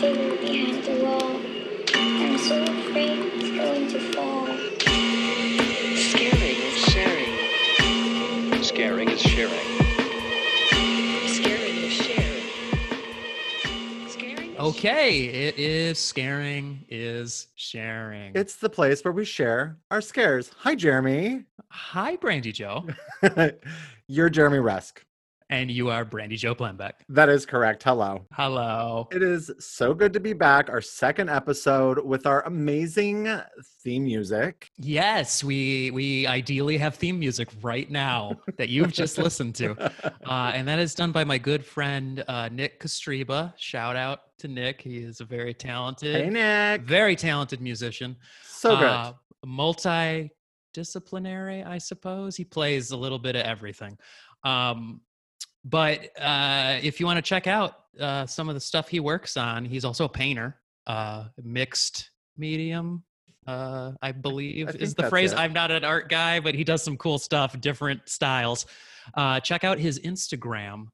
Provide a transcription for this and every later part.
figure behind the wall. I'm so afraid it's going to fall. Scaring is sharing. Scaring is sharing. Scaring is sharing. Scaring is Okay, it is scaring is sharing. It's the place where we share our scares. Hi, Jeremy. Hi, Brandy Joe, You're Jeremy Rusk. And you are Brandy Joe Plembeck. That is correct. Hello. Hello. It is so good to be back. Our second episode with our amazing theme music. Yes, we we ideally have theme music right now that you've just listened to, uh, and that is done by my good friend uh, Nick Kostreba. Shout out to Nick; he is a very talented, Hey, Nick. very talented musician. So good. Uh, multidisciplinary, I suppose. He plays a little bit of everything. Um, but uh, if you want to check out uh, some of the stuff he works on, he's also a painter, uh, mixed medium. Uh, I believe think is the phrase. it. I'm not an art guy, but he does some cool stuff, different styles. Uh, check out his Instagram,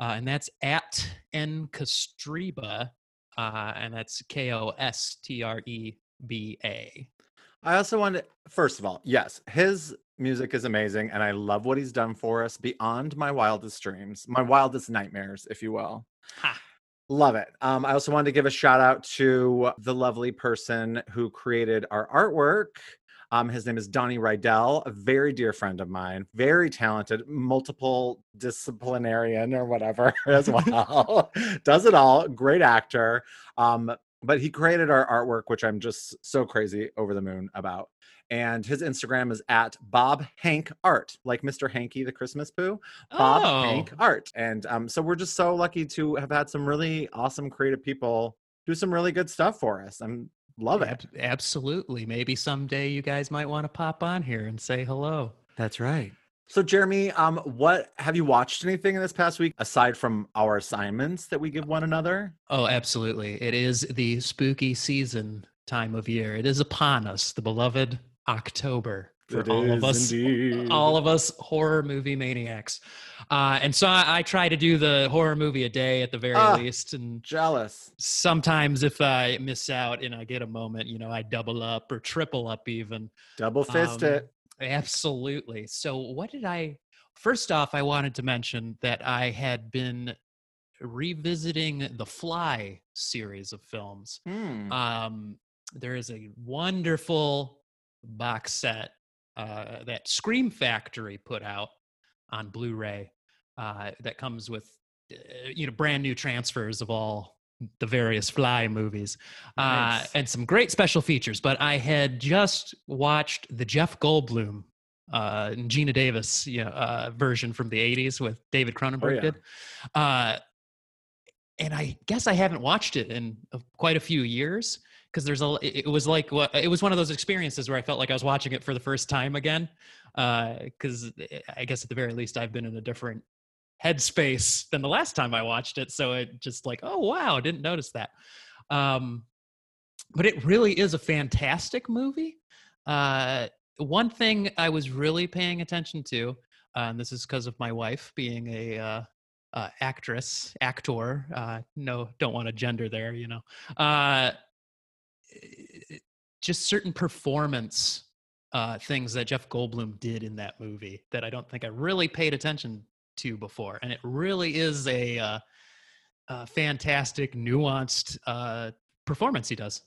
uh, and that's at nkostreba, uh, and that's K O S T R E B A. I also wanted, first of all, yes, his music is amazing, and I love what he's done for us beyond my wildest dreams, my wildest nightmares, if you will. Ha. Love it. Um, I also wanted to give a shout out to the lovely person who created our artwork. Um, his name is Donnie Rydell, a very dear friend of mine, very talented, multiple disciplinarian or whatever as well. Does it all, great actor. Um, but he created our artwork, which I'm just so crazy over the moon about. And his Instagram is at Bob Hank Art, like Mr. Hanky the Christmas Pooh. Bob Oh. Hank Art. And um, so we're just so lucky to have had some really awesome creative people do some really good stuff for us. I'm love it. Absolutely. Maybe someday you guys might want to pop on here and say hello. That's right. So Jeremy, um, what have you watched anything in this past week aside from our assignments that we give one another? Oh, absolutely. It is the spooky season time of year. It is upon us, the beloved October for It all of us. indeed. All of us horror movie maniacs. Uh, and so I, I try to do the horror movie a day at the very Ah. least. And Jealous. sometimes if I miss out and I get a moment, you know, I double up or triple up even. Double fist Um, it. Absolutely. So, what did I? First off, I wanted to mention that I had been revisiting the Fly series of films. Hmm. Um, there is a wonderful box set uh, that Scream Factory put out on Blu-ray uh, that comes with uh, you know brand new transfers of all the various Fly movies uh, and some great special features. But I had just watched the Jeff Goldblum uh, and Geena Davis you know, uh, version from the '80s with David Cronenberg yeah. did. Uh, and I guess I haven't watched it in uh, quite a few years because there's a. It was like what it was one of those experiences where I felt like I was watching it for the first time again. Because I guess at the very least I've been in a different headspace than the last time I watched it, so it just like, oh wow, didn't notice that. Um, but it really is a fantastic movie. Uh, one thing I was really paying attention to, uh, and this is because of my wife being a uh, uh, actress, actor. Uh, no, don't want to gender there, you know. Uh, just certain performance uh, things that Jeff Goldblum did in that movie that I don't think I really paid attention to before, and it really is a, uh, a fantastic, nuanced uh, performance he does.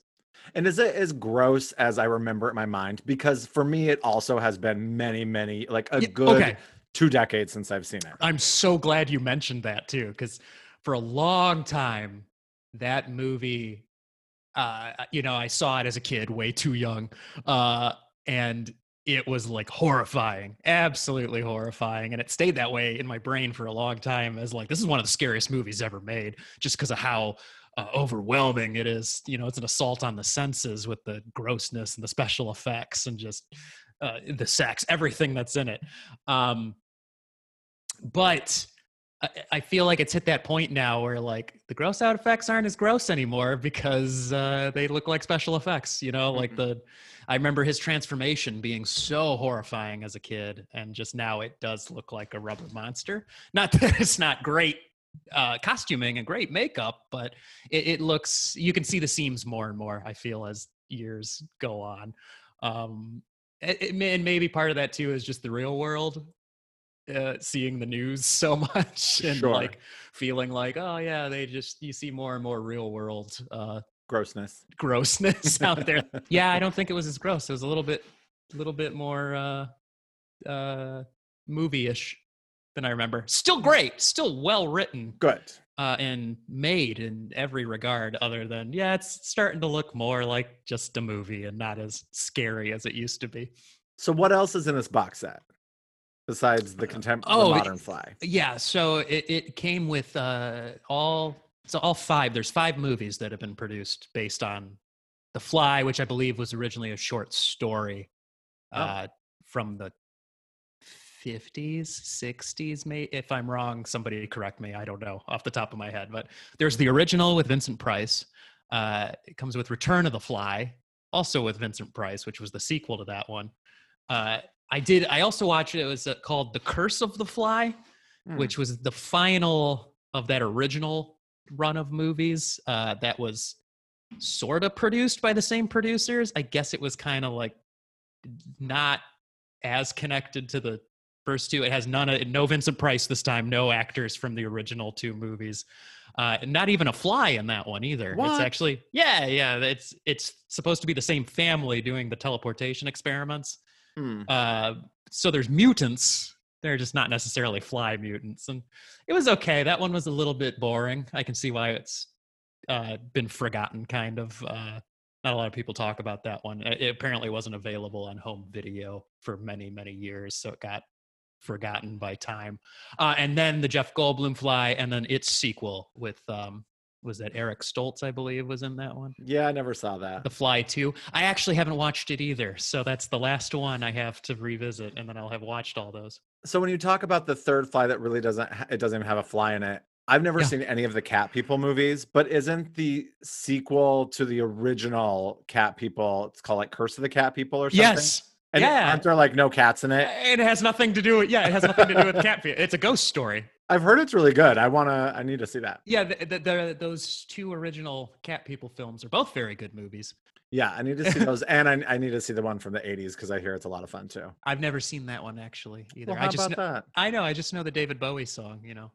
And is it as gross as I remember it in my mind? Because for me, it also has been many, many, like a Yeah, good okay. two decades since I've seen it. I'm so glad you mentioned that too, because for a long time, that movie, uh, you know, I saw it as a kid, way too young, uh, and it was like horrifying, absolutely horrifying, and it stayed that way in my brain for a long time. As like, this is one of the scariest movies ever made, just because of how uh, overwhelming it is. You know, it's an assault on the senses with the grossness and the special effects and just uh, the sex, everything that's in it. Um, but I, I feel like it's hit that point now where like the gross out effects aren't as gross anymore because uh, they look like special effects. You know, like Mhm. the I remember his transformation being so horrifying as a kid, and just now it does look like a rubber monster. Not that it's not great uh, costuming and great makeup, but it, it looks you can see the seams more and more. I feel as years go on. Um, it, it and maybe part of that too is just the real world uh, seeing the news so much and Sure. like feeling like oh yeah they just you see more and more real world uh Grossness. grossness out there yeah i don't think it was as gross it was a little bit a little bit more uh uh movie-ish than i remember still great still well written Good. uh and made in every regard other than yeah it's starting to look more like just a movie and not as scary as it used to be So what else is in this box set besides the contempt oh, the modern fly? Yeah, so it, it came with uh, all so all five. There's five movies that have been produced based on The Fly, which I believe was originally a short story Oh. uh, from the 50s, 60s. May if I'm wrong, somebody correct me. I don't know off the top of my head, but there's the original with Vincent Price. Uh, it comes with Return of the Fly, also with Vincent Price, which was the sequel to that one. Uh, I did. I also watched it. It was uh, called The Curse of the Fly, Hmm. which was the final of that original run of movies. Uh, that was sort of produced by the same producers. I guess it was kind of like not as connected to the first two. It has none of no Vincent Price this time. No actors from the original two movies. Uh, not even a fly in that one either. What? It's actually yeah, yeah. It's it's supposed to be the same family doing the teleportation experiments. Hmm. Uh, so there's mutants. They're just not necessarily fly mutants, and it was okay. That one was a little bit boring. I can see why it's uh, been forgotten. Kind of. Uh, not a lot of people talk about that one. It it apparently wasn't available on home video for many many years, so it got forgotten by time. Uh, and then the Jeff Goldblum fly, and then its sequel with um, was that Eric Stoltz, I believe, was in that one. Yeah, I never saw that. The Fly 2. I actually haven't watched it either. So that's the last one I have to revisit and then I'll have watched all those. So when you talk about the third fly that really doesn't it doesn't even have a fly in it. I've never Yeah. seen any of the Cat People movies, but isn't the sequel to the original Cat People? It's called like Curse of the Cat People or something. Yes. And yeah. aren't there like no cats in it? It has nothing to do with yeah, it has nothing to do with cat. people. It's a ghost story. I've heard it's really good. I wanna. I need to see that. Yeah, the, the, the, those two original Cat People films are both very good movies. Yeah, I need to see those, and I, I need to see the one from the '80s because I hear it's a lot of fun too. I've never seen that one actually either. Well, how I just about kn- that? I know, I just know the David Bowie song, you know.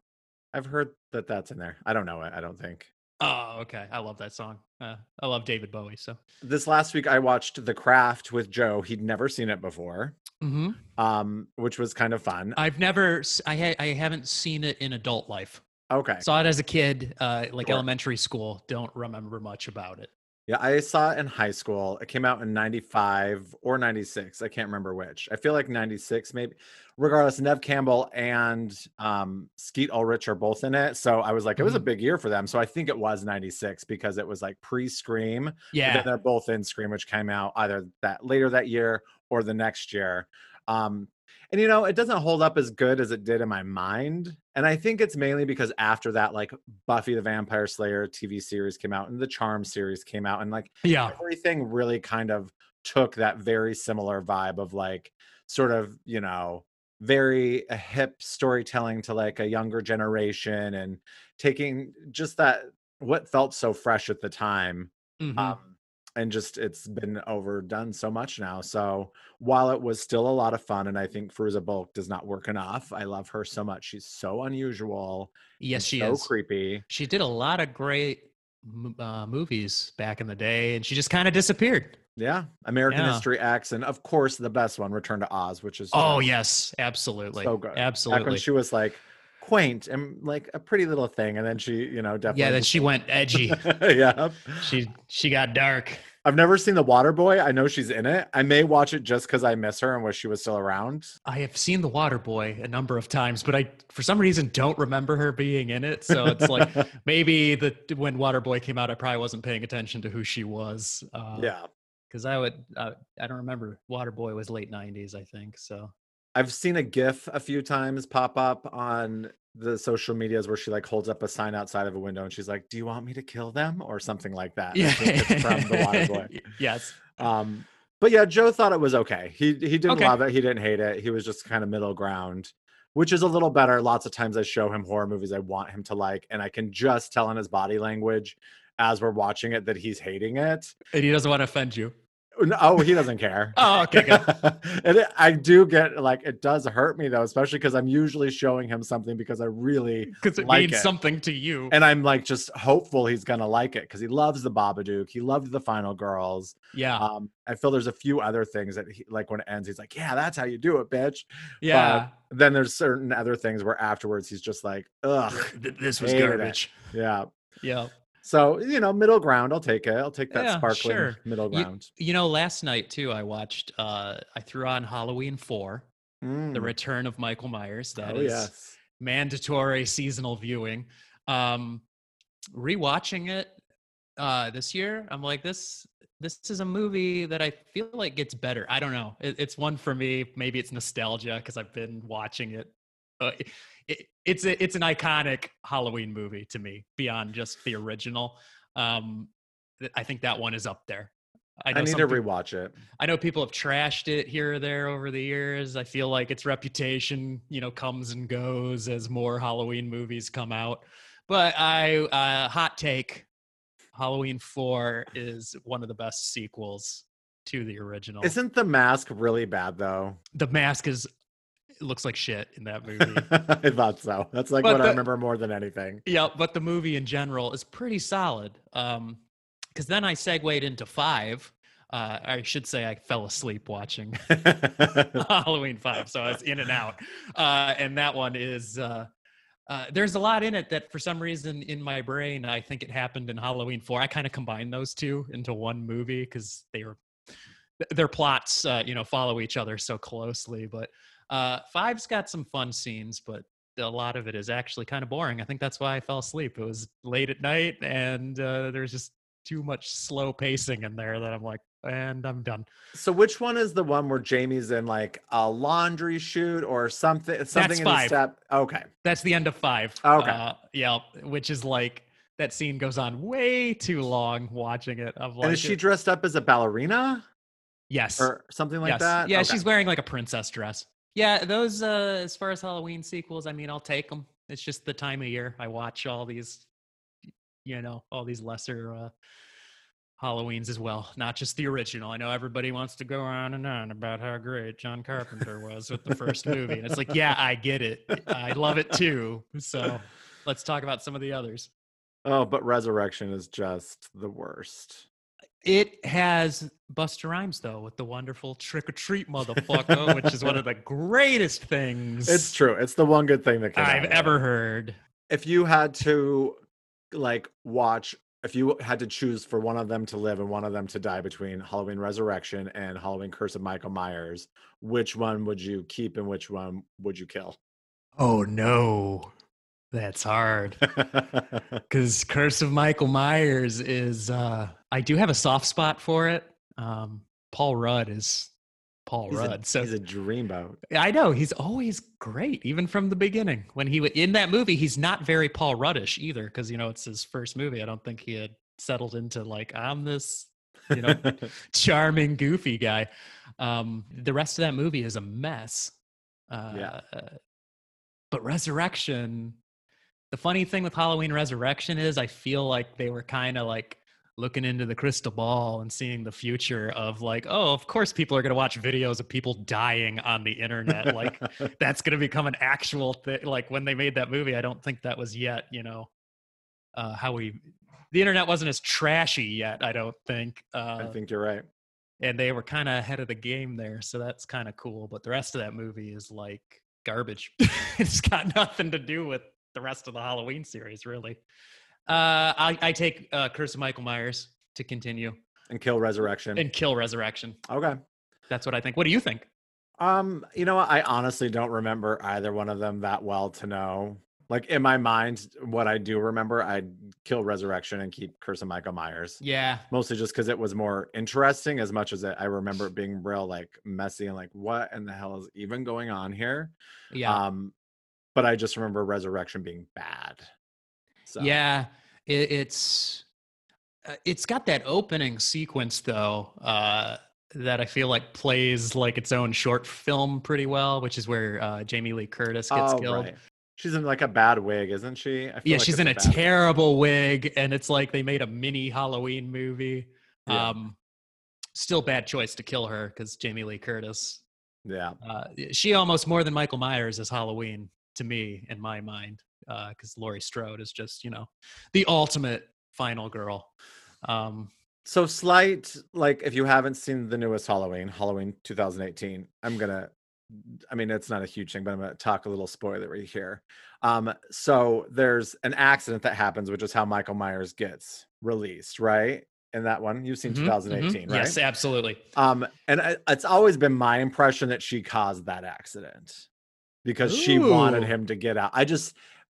I've heard that that's in there. I don't know it. I don't think. Oh, okay. I love that song. Uh, I love David Bowie. So, This last week I watched The Craft with Joe. He'd never seen it before, hmm um, which was kind of fun. I've never, I, ha- I haven't seen it in adult life. Okay. Saw it as a kid, uh, like Sure. elementary school. Don't remember much about it. Yeah, I saw it in high school. It came out in 95 or 96. I can't remember which. I feel like 96 maybe. Regardless, Neve Campbell and um, Skeet Ulrich are both in it. So I was like, it was a Mhm. big year for them. So I think it was 96 because it was like pre Scream. But Yeah. then they're both in Scream, which came out either that later that year or the next year. Um, and you know, it doesn't hold up as good as it did in my mind. And I think it's mainly because after that, like Buffy the Vampire Slayer TV series came out and the Charm series came out, and like Yeah. everything really kind of took that very similar vibe of like sort of, you know, very uh, hip storytelling to like a younger generation and taking just that what felt so fresh at the time Mhm. um, and just it's been overdone so much now. So while it was still a lot of fun, and I think Fairuza Balk does not work enough, I love her so much. She's so unusual. yes, she so is. creepy. She did a lot of great uh, movies back in the day, and she just kind of disappeared. Yeah, American Yeah. History X, and of course the best one, Return to Oz, which is Oh yes, absolutely. so good. Absolutely, back when she was like quaint and like a pretty little thing, and then she, you know, definitely. yeah, then she went edgy. yeah, she she got dark. I've never seen The Water Boy. I know she's in it. I may watch it just because I miss her and wish she was still around. I have seen The Water Boy a number of times, but I for some reason don't remember her being in it. So it's like maybe the when Water Boy came out, I probably wasn't paying attention to who she was. Uh, yeah. because I would uh, I don't remember Water Boy was late '90s, I think. So I've seen a GIF a few times pop up on the social medias where she like holds up a sign outside of a window and she's like, "Do you want me to kill them?" or something like that. Yeah, it's from the Water Boy. yes. Um, but yeah, Joe thought it was okay. He he didn't Okay. love it. He didn't hate it. He was just kind of middle ground, which is a little better. Lots of times I show him horror movies I want him to like, and I can just tell in his body language as we're watching it that he's hating it. And he doesn't want to offend you. Oh, he doesn't care. Oh, okay, good. and it, I do get like it does hurt me though, especially because I'm usually showing him something because I really Because it like means it. something to you. and I'm like just hopeful he's gonna like it because he loves the Babadook. He loved the Final Girls. yeah. Um, I feel there's a few other things that he like when it ends, he's like, "Yeah, that's how you do it, bitch." yeah. Then there's certain other things where afterwards he's just like, "Ugh, Th- this was Hated it. garbage. yeah." Yeah. So you know, middle ground. I'll take it. I'll take that Yeah, sparkling sure. middle ground. You know, last night too, I watched. uh I threw on Halloween Four, the Mm. Return of Michael Myers. That oh is yes. mandatory seasonal viewing. Um Rewatching it uh this year, I'm like this. This is a movie that I feel like gets better. I don't know. It, it's one for me. Maybe it's nostalgia because I've been watching it. Uh, it, it it's a, it's an iconic Halloween movie to me beyond just the original. Um, I think that one is up there. I, I, know need to rewatch it. I know people have trashed it here or there over the years. I feel like its reputation, you know, comes and goes as more Halloween movies come out. But I, uh, hot take, Halloween Four is one of the best sequels to the original. Isn't the mask really bad though? the mask is looks like shit in that movie. I thought so. That's like But what I remember more than anything. yeah, but the movie in general is pretty solid. Um, because then I segued into five. Uh, I should say I fell asleep watching Halloween Five, so I was in and out. Uh, and that one is uh, uh, there's a lot in it that for some reason in my brain I think it happened in Halloween Four. I kind of combined those two into one movie because they were their plots, uh, you know, follow each other so closely. But uh, Five's got some fun scenes, but a lot of it is actually kind of boring. I think that's why I fell asleep. It was late at night, and uh, there's just too much slow pacing in there that I'm like, and I'm done. so which one is the one where Jamie's in like a laundry chute or something? Something in the five. step. Okay. That's the end of five. Okay. Uh, yeah, which is like that scene goes on way too long. Watching it, I'm like, and is she dressed up as a ballerina yes, or something like yes, that? yeah, Okay. she's wearing like a princess dress. Yeah, those uh, as far as Halloween sequels, I mean, I'll take them. It's just the time of year I watch all these, you know, all these lesser uh, Halloweens as well, not just the original. I know everybody wants to go on and on about how great John Carpenter was with the first movie, and it's like, yeah, I get it. I love it too. So let's talk about some of the others. Oh, but Resurrection is just the worst. It has Busta Rhymes though with the wonderful "Trick or Treat, Motherfucker," which is one of the greatest things It's true. It's the one good thing that came I've of it. ever heard. If you had to like watch if you had to choose for one of them to live and one of them to die between Halloween Resurrection and Halloween Curse of Michael Myers, which one would you keep and which one would you kill? Oh no, that's hard. Because Curse of Michael Myers is, uh, I do have a soft spot for it. Um, Paul Rudd is Paul he's, Rudd. a, so he's a dreamboat. I know he's always great, even from the beginning. When he in that movie, he's not very Paul Ruddish either, because you know it's his first movie. I don't think he had settled into like I'm this, you know, charming, goofy guy. Um, the rest of that movie is a mess. Uh, Yeah. But Resurrection, the funny thing with Halloween Resurrection is I feel like they were kind of like looking into the crystal ball and seeing the future of like, oh, of course people are going to watch videos of people dying on the internet. like that's going to become an actual thing. Like when they made that movie, I don't think that was yet, you know, uh, how we, the internet wasn't as trashy yet, I don't think. Uh, I think you're right. and they were kind of ahead of the game there. So that's kind of cool. But the rest of that movie is like garbage. it's got nothing to do with the rest of the Halloween series, really. Uh, I, I take uh, Curse of Michael Myers to continue And kill Resurrection. and kill Resurrection. okay. That's what I think. What do you think? Um, you know? I honestly don't remember either one of them that well to know. Like in my mind, what I do remember, I'd kill Resurrection and keep Curse of Michael Myers. Yeah, Mostly just because it was more interesting, as much as it, I remember it being real like messy and like what in the hell is even going on here. yeah, Um, but I just remember Resurrection being bad. So yeah. It, it's uh, it's got that opening sequence though. Uh, that I feel like plays like its own short film pretty well, which is where uh, Jamie Lee Curtis gets oh, killed. right. She's in like a bad wig, isn't she? I feel Yeah, like she's in a bad- terrible wig, and it's like they made a mini Halloween movie. Yeah. Um, still bad choice to kill her because Jamie Lee Curtis. Yeah. Uh, she almost more than Michael Myers is Halloween to me in my mind because Laurie Strode is just you know the ultimate final girl. Um, So slight, like if you haven't seen the newest Halloween, Halloween 2018, I'm gonna. I mean, it's not a huge thing, but I'm gonna talk a little spoilery here. Um, so there's an accident that happens, which is how Michael Myers gets released, right? In that one, you've seen mhm, mhm. 2018, right? Yes, absolutely. Um, and I, it's always been my impression that she caused that accident because she wanted him to get out. I just,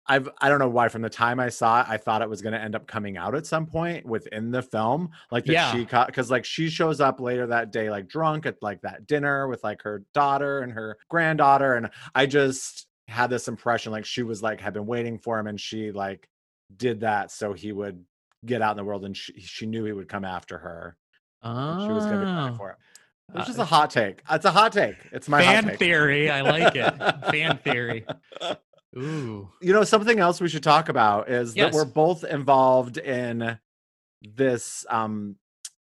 I've, I don't know why. From the time I saw it, I thought it was going to end up coming out at some point within the film, like that Yeah. she caught because like she shows up later that day, like drunk at like that dinner with like her daughter and her granddaughter, and I just had this impression like she was like had been waiting for him, and she like did that so he would get out in the world, and she, she knew he would come after her. and She was going to be Oh. for it. It's Uh, just a hot take. It's a hot take. It's my hot fan theory. I like it. fan theory. Ooh. You know, something else we should talk about is that we're both involved in this. Um,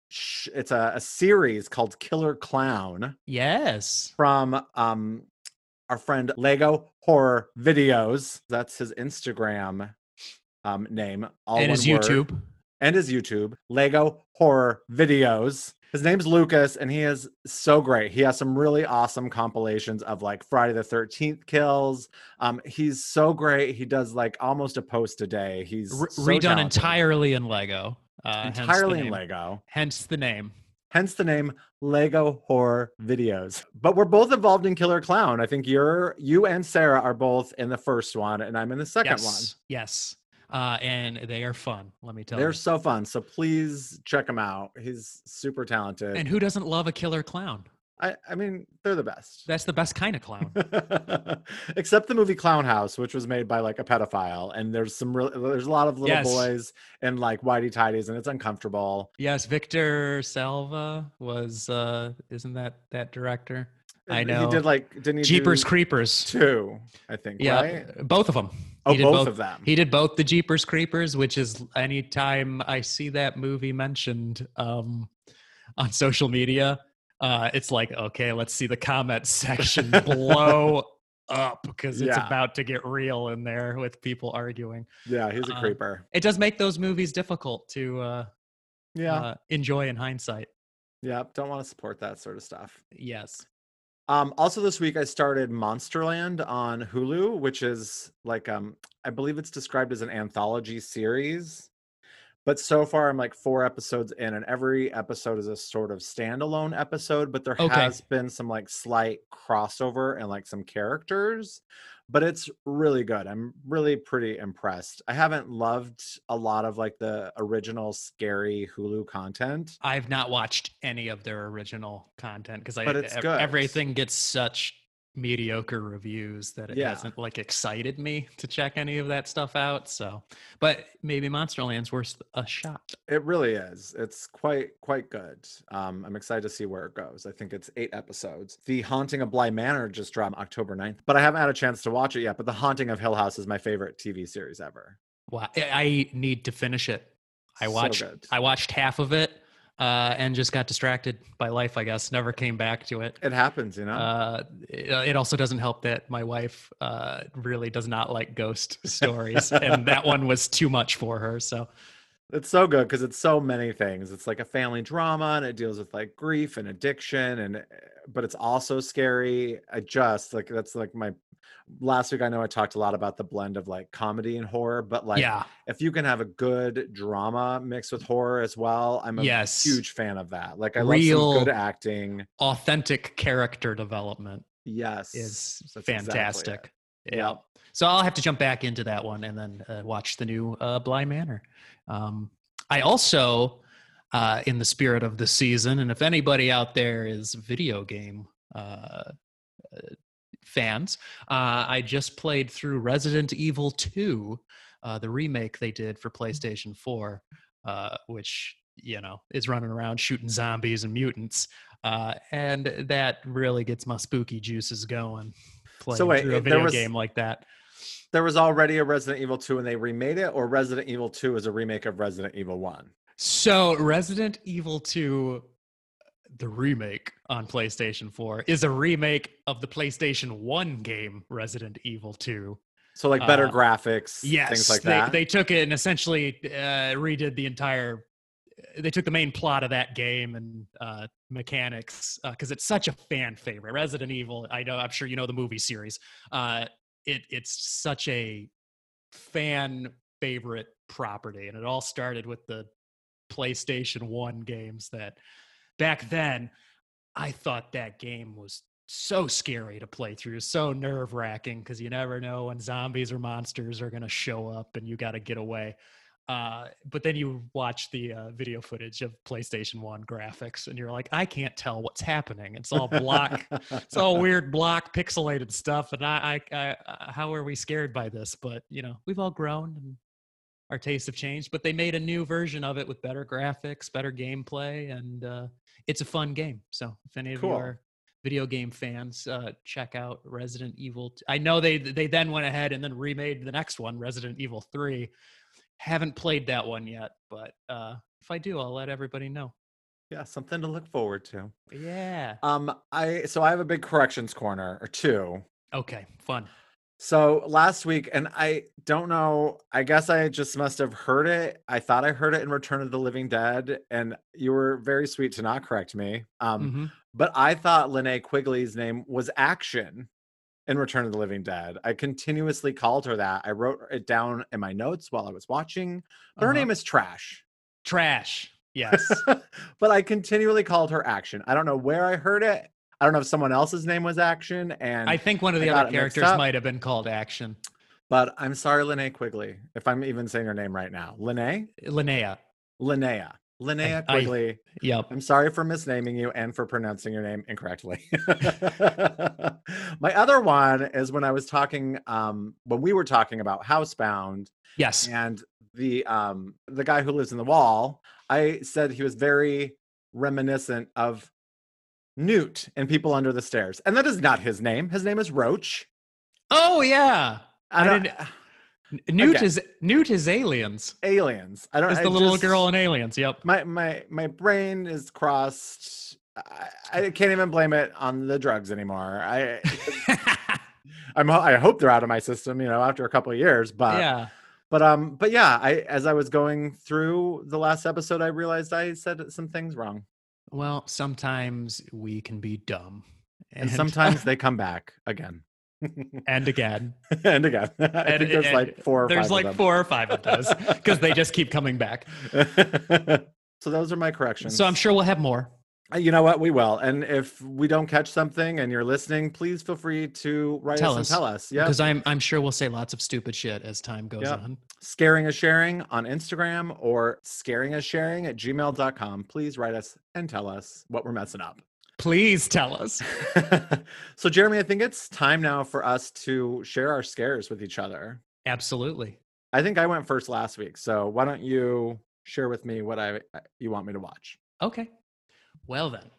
sh- it's a, a series called Killer Clown Yes. from um our friend Lego Horror Videos. That's his Instagram um name. All and his word. YouTube. and his YouTube, Lego Horror Videos. His name's Lucas, and he is so great. He has some really awesome compilations of like Friday the 13th kills. Um, he's so great. He does like almost a post a day. He's Re- so redone talented. entirely in Lego. Uh, entirely in. Lego. Hence the name. Hence the name Lego Horror Videos. But we're both involved in Killer Clown. I think you're you and Sarah are both in the first one, and I'm in the second one. yes. Uh, and they are fun. Let me tell you. They're so fun. So please check him out. He's super talented. And who doesn't love a killer clown? I, I mean, they're the best. That's the best kind of clown. Except the movie Clown House, which was made by like a pedophile, and there's some real there's a lot of little Yes. boys and like whitey tidies, and it's uncomfortable. yes, Victor Salva was. uh Isn't that that director? I know. He did like didn't he Jeepers Creepers. two? I think. Yeah, right? both of them. Oh, he did both, both of them. He did both the Jeepers Creepers, which is anytime I see that movie mentioned um, on social media, uh, it's like, okay, let's see the comment section blow up because it's Yeah. about to get real in there with people arguing. yeah, he's a uh, creeper. It does make those movies difficult to uh, Yeah, uh, enjoy in hindsight. yeah. Don't want to support that sort of stuff. Yes. Um, also this week I started Monsterland on Hulu, which is like um I believe it's described as an anthology series. But so far I'm like four episodes in, and every episode is a sort of standalone episode, but there Okay. has been some like slight crossover and like some characters. But it's really good. I'm really pretty impressed. I haven't loved a lot of like the original scary Hulu content. I've not watched any of their original content because I But it's good. everything gets such mediocre reviews that it Yeah. hasn't like excited me to check any of that stuff out. So, but maybe Monsterland's worth a shot. It really is. It's quite quite good. Um, I'm excited to see where it goes. I think it's eight episodes. The Haunting of Bly Manor just dropped October 9th, but I haven't had a chance to watch it yet. But The Haunting of Hill House is my favorite TV series ever. Wow, I- need to finish it. I watched good. I watched half of it uh, and just got distracted by life. I guess never came back to it. It happens, you know. Uh, it, it also doesn't help that my wife uh, really does not like ghost stories, and that one was too much for her. So it's so good because it's so many things. It's like a family drama, and it deals with like grief and addiction, and eh, but it's also scary. I just like that's like my last week. I know I talked a lot about the blend of like comedy and horror, but like yeah, if you can have a good drama mixed with horror as well, I'm a Yes. huge fan of that. Like I love Real- some good acting. authentic character development Yes, is that's fantastic. it. yeah. Yep. So I'll have to jump back into that one and then uh, watch the new uh, Bly Manor. Um, I also, uh, in the spirit of the season, and if anybody out there is video game uh, uh, fans, uh, I just played through Resident Evil 2, uh, the remake they did for PlayStation 4, uh, which, you know, is running around shooting zombies and mutants. uh, and that really gets my spooky juices going. Playing So wait, through a video was- game like that. There was already a Resident Evil 2 and they remade it, or Resident Evil 2 is a remake of Resident Evil 1? So Resident Evil 2, the remake on PlayStation 4, is a remake of the PlayStation 1 game Resident Evil 2. So like better Uh, graphics, Yes, things like they, that. they took it and essentially uh, redid the entire. They took the main plot of that game and uh, mechanics because it's such a fan favorite. Resident Evil. I know. I'm sure you know the movie series. Uh, it it's such a fan favorite property, and it all started with the PlayStation One games. That back then, I thought that game was so scary to play through, so nerve wracking because you never know when zombies or monsters are going to show up and you got to get away. Uh, but then you watch the uh, video footage of PlayStation 1 graphics and you're like, I can't tell what's happening. It's all block, it's all weird block pixelated stuff. And I, I, I, uh, how are we scared by this? But, you know, we've all grown and our tastes have changed. But they made a new version of it with better graphics, better gameplay, and uh, it's a fun game. So if any of Cool. you are video game fans, uh, check out Resident Evil. t- I know they they then went ahead and then remade the next one, Resident Evil Three. Haven't played that one yet, but uh, if I do, I'll let everybody know. yeah, something to look forward to. Yeah. Um, I so I have a big corrections corner or two. Okay. Fun. So last week, and I don't know, I guess I just must have heard it. I thought I heard it in Return of the Living Dead, and you were very sweet to not correct me. Um, Mhm. but I thought Lene Quigley's name was Action in Return of the Living Dead. I continuously called her that. I wrote it down in my notes while I was watching. Her Uh-huh. name is Trash. Trash. Yes. but I continually called her Action. I don't know where I heard it. I don't know if someone else's name was Action, and I think one of the other characters might have been called Action. but I'm sorry, Lene Quigley, if I'm even saying her name right now. Lene? Linnea. Linnea. Linnea I- Quigley. Yep. I'm sorry for misnaming you and for pronouncing your name incorrectly. My other one is when I was talking, um, when we were talking about Housebound Yes. and the um the guy who lives in the wall, I said he was very reminiscent of Newt and People Under the Stairs. And that is not his name. His name is Roach. Oh yeah. I don't- Newt Okay. is Newt is aliens. aliens. I don't Is I the little just- girl in aliens? Yep. my my my brain is crossed I, I can't even blame it on the drugs anymore i i'm i hope they're out of my system you know after a couple of years but yeah. but um but yeah i as i was going through the last episode i realized i said some things wrong Well, sometimes we can be dumb, and sometimes they come back again and again. and again i And- think there's and like four or There's five like of four or five of those because they just keep coming back. so those are my corrections So I'm sure we'll have more. You know what? We will. And if we don't catch something and you're listening, please feel free to write Tell us, us, and tell us. Yeah. Because I'm I'm sure we'll say lots of stupid shit as time goes Yep. on. Scaring is sharing on Instagram or scaring is sharing at gmail.com. Please write us and tell us what we're messing up. Please tell us. so, Jeremy, I think it's time now for us to share our scares with each other. Absolutely. I think I went first last week. So, why don't you share with me what I you want me to watch? Okay. Well then.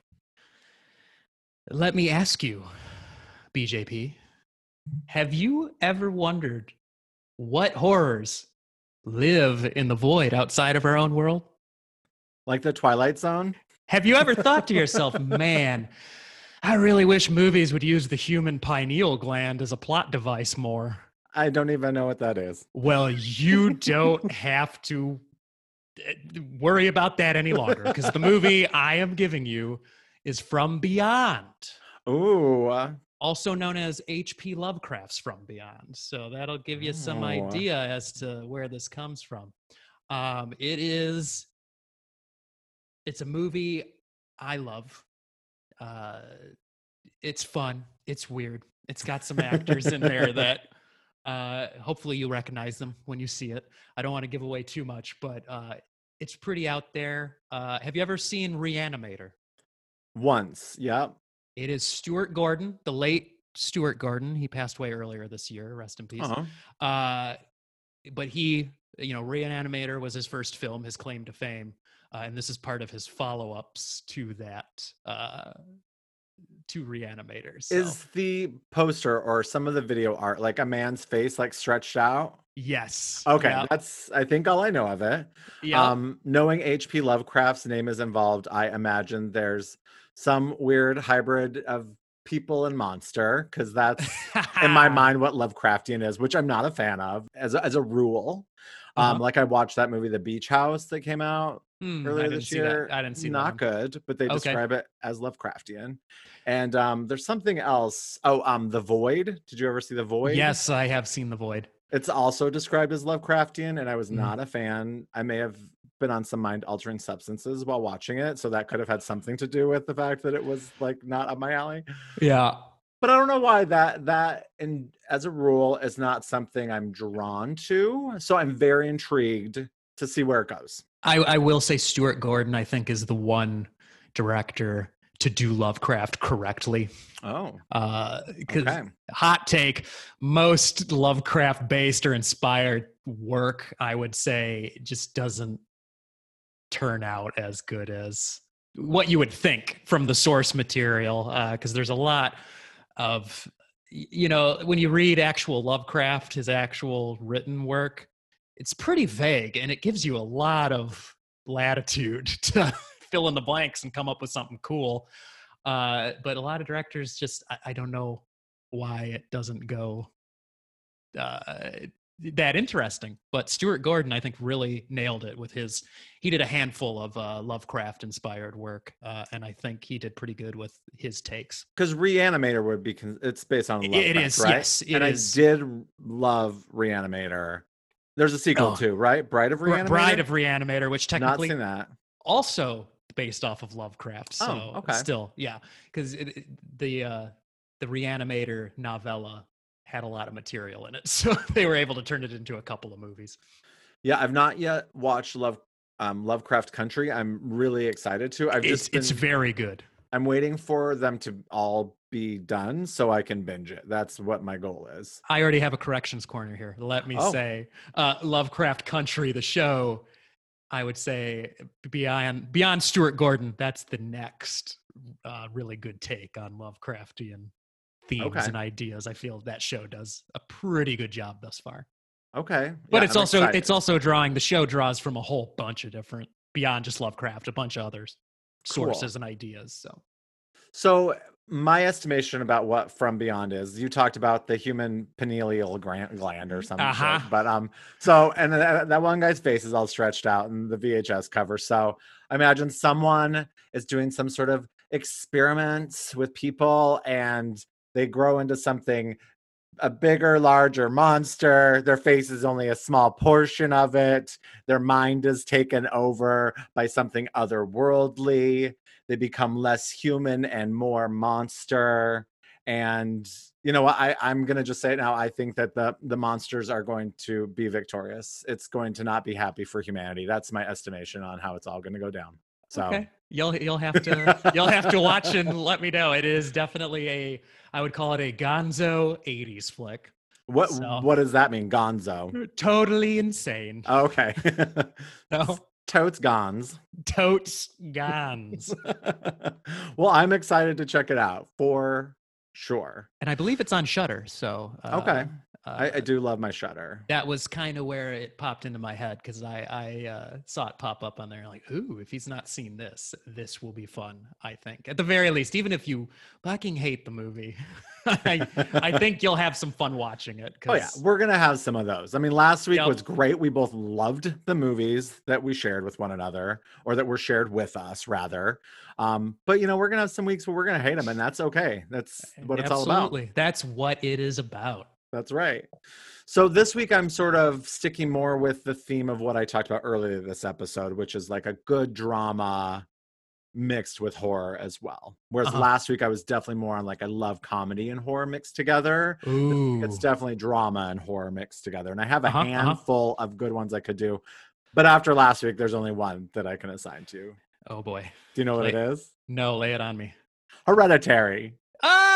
Let me ask you, BJP, have you ever wondered what horrors live in the void outside of our own world? Like the Twilight Zone? Have you ever thought to yourself, man, I really wish movies would use the human pineal gland as a plot device more? I don't even know what that is. Well, you don't have to worry about that any longer because the movie I am giving you is From Beyond, Ooh. also known as H.P. Lovecraft's From Beyond. So that'll give you some Oh. idea as to where this comes from. Um, it is, it's a movie I love. Uh, it's fun. It's weird. It's got some actors in there that uh, hopefully you'll recognize them when you see it. I don't want to give away too much, but uh, it's pretty out there. Uh, have you ever seen Reanimator? Once. yeah. It is Stuart Gordon, the late Stuart Gordon. He passed away earlier this year. Rest in peace. Uh-huh. Uh, but he you know, Reanimator was his first film, his claim to fame, uh, and this is part of his follow-ups to that uh, to reanimators. So. Is the poster or some of the video art like a man's face like stretched out? yes. Okay, Yep. that's I think all I know of it. Yep. Um, knowing H.P. Lovecraft's name is involved, I imagine there's some weird hybrid of people and monster because that's in my mind what Lovecraftian is, which I'm not a fan of as a, as a rule. Um, Uh-huh. like I watched that movie, The Beach House, that came out I earlier this year. That. I didn't see Not good, but they Okay. describe it as Lovecraftian. And um, there's something else. Oh, um, The Void. Did you ever see The Void? Yes, I have seen The Void. It's also described as Lovecraftian, and I was Mhm. not a fan. I may have been on some mind altering substances while watching it, so that could have had something to do with the fact that it was like not up my alley. Yeah. But I don't know why that that and as a rule is not something I'm drawn to. So I'm very intrigued to see where it goes. I, I will say Stuart Gordon, I think, is the one director to do Lovecraft correctly. Oh, uh, Because okay. hot take, most Lovecraft based or inspired work, I would say, just doesn't turn out as good as what you would think from the source material. Uh, because there's a lot of, you know, when you read actual Lovecraft, his actual written work, it's pretty vague and it gives you a lot of latitude to fill in the blanks and come up with something cool. Uh, but a lot of directors just, I, I don't know why it doesn't go uh, that interesting. But Stuart Gordon, I think, really nailed it with his. He did a handful of uh, Lovecraft inspired work, uh, and I think he did pretty good with his takes. Because Reanimator would be con- it's based on Lovecraft, it is, right? yes, it and is. I did love Reanimator. There's a sequel Oh. too, right? Bride of Reanimator. Bride of Reanimator, which technically not seen that. also based off of Lovecraft. So Oh, okay. still, yeah, because the uh, the Reanimator novella had a lot of material in it, so they were able to turn it into a couple of movies. Yeah, I've not yet watched Love um, Lovecraft Country. I'm really excited to. I've It's been, it's very good. I'm waiting for them to all be done so I can binge it. That's what my goal is. I already have a corrections corner here. Let me Oh. say, uh, Lovecraft Country, the show. I would say beyond beyond Stuart Gordon, that's the next uh, really good take on Lovecraftian themes Okay. and ideas. I feel that show does a pretty good job thus far. Okay, But Yeah, it's I'm also excited. it's also drawing the show draws from a whole bunch of different beyond just Lovecraft, a bunch of others Cool. sources and ideas. So So my estimation about what From Beyond is, you talked about the human pineal gland, gland or something. Uh-huh. But um, so and that, that one guy's face is all stretched out in the VHS cover. So I imagine someone is doing some sort of experiments with people, and they grow into something a bigger, larger monster. Their face is only a small portion of it. Their mind is taken over by something otherworldly. They become less human and more monster. And you know what? I, i'm to just say it now. I think that the the monsters are going to be victorious. It's going to not be happy for humanity. That's my estimation on how it's all to go down so okay, you'll you'll have to you'll have to watch and let me know. It is definitely a I would call it a Gonzo '80s flick. what So- what does that mean gonzo Totally insane. okay No, totes gons totes Gons. well i'm excited to check it out for sure and I believe it's on Shudder. So uh, Okay. Uh, I, I do love my Shudder that was kind of where it popped into my head because I I uh, saw it pop up on there like, ooh, if he's not seen this, this will be fun. I think at the very least, even if you fucking hate the movie, I, I think you'll have some fun watching it. Oh yeah, we're gonna have some of those. I mean, last week Yep. was great. We both loved the movies that we shared with one another, or that were shared with us, rather. Um, but you know, we're gonna have some weeks where we're gonna hate them, and that's okay. That's what it's all about. Absolutely. That's what it is about. That's right. So this week I'm sort of sticking more with the theme of what I talked about earlier this episode, which is like a good drama mixed with horror as well. Whereas Uh-huh. last week I was definitely more on like I love comedy and horror mixed together. Ooh. It's definitely drama and horror mixed together. And I have a Uh-huh, uh-huh. handful of good ones I could do. But after last week, there's only one that I can assign to. oh boy. Do you know what it is? No, lay it on me. Hereditary. Ah,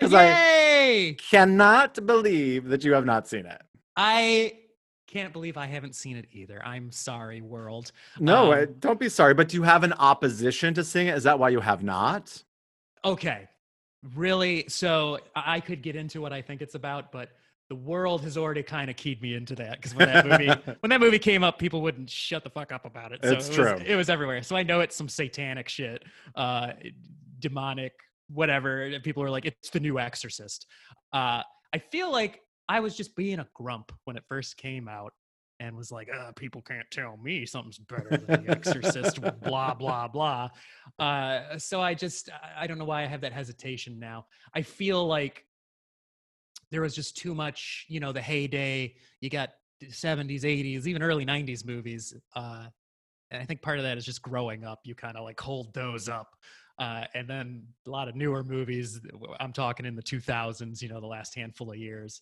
'Cause I-! Cannot believe that you have not seen it. I can't believe I haven't seen it either. I'm sorry, world. No, Um, don't be sorry. But do you have an opposition to seeing it? Is that why you have not? Okay. Really? So I I could get into what I think it's about, but the world has already kind of keyed me into that because when that movie when that movie came up, people wouldn't shut the fuck up about it. So It's it was, true. it was everywhere. So I know it's some satanic shit, uh, demonic, whatever. People are like, it's the new Exorcist. Uh, I feel like I was just being a grump when it first came out. And was like, uh, people can't tell me something's better than The Exorcist, blah blah blah. Uh, so I just I- I don't know why I have that hesitation now. I feel like there was just too much, you know, the heyday. You got 70s, 80s, even early 90s movies. Uh, and I think part of that is just growing up. You kind of like hold those up. Uh, and then a lot of newer movies. I'm talking in the 2000s, you know, the last handful of years.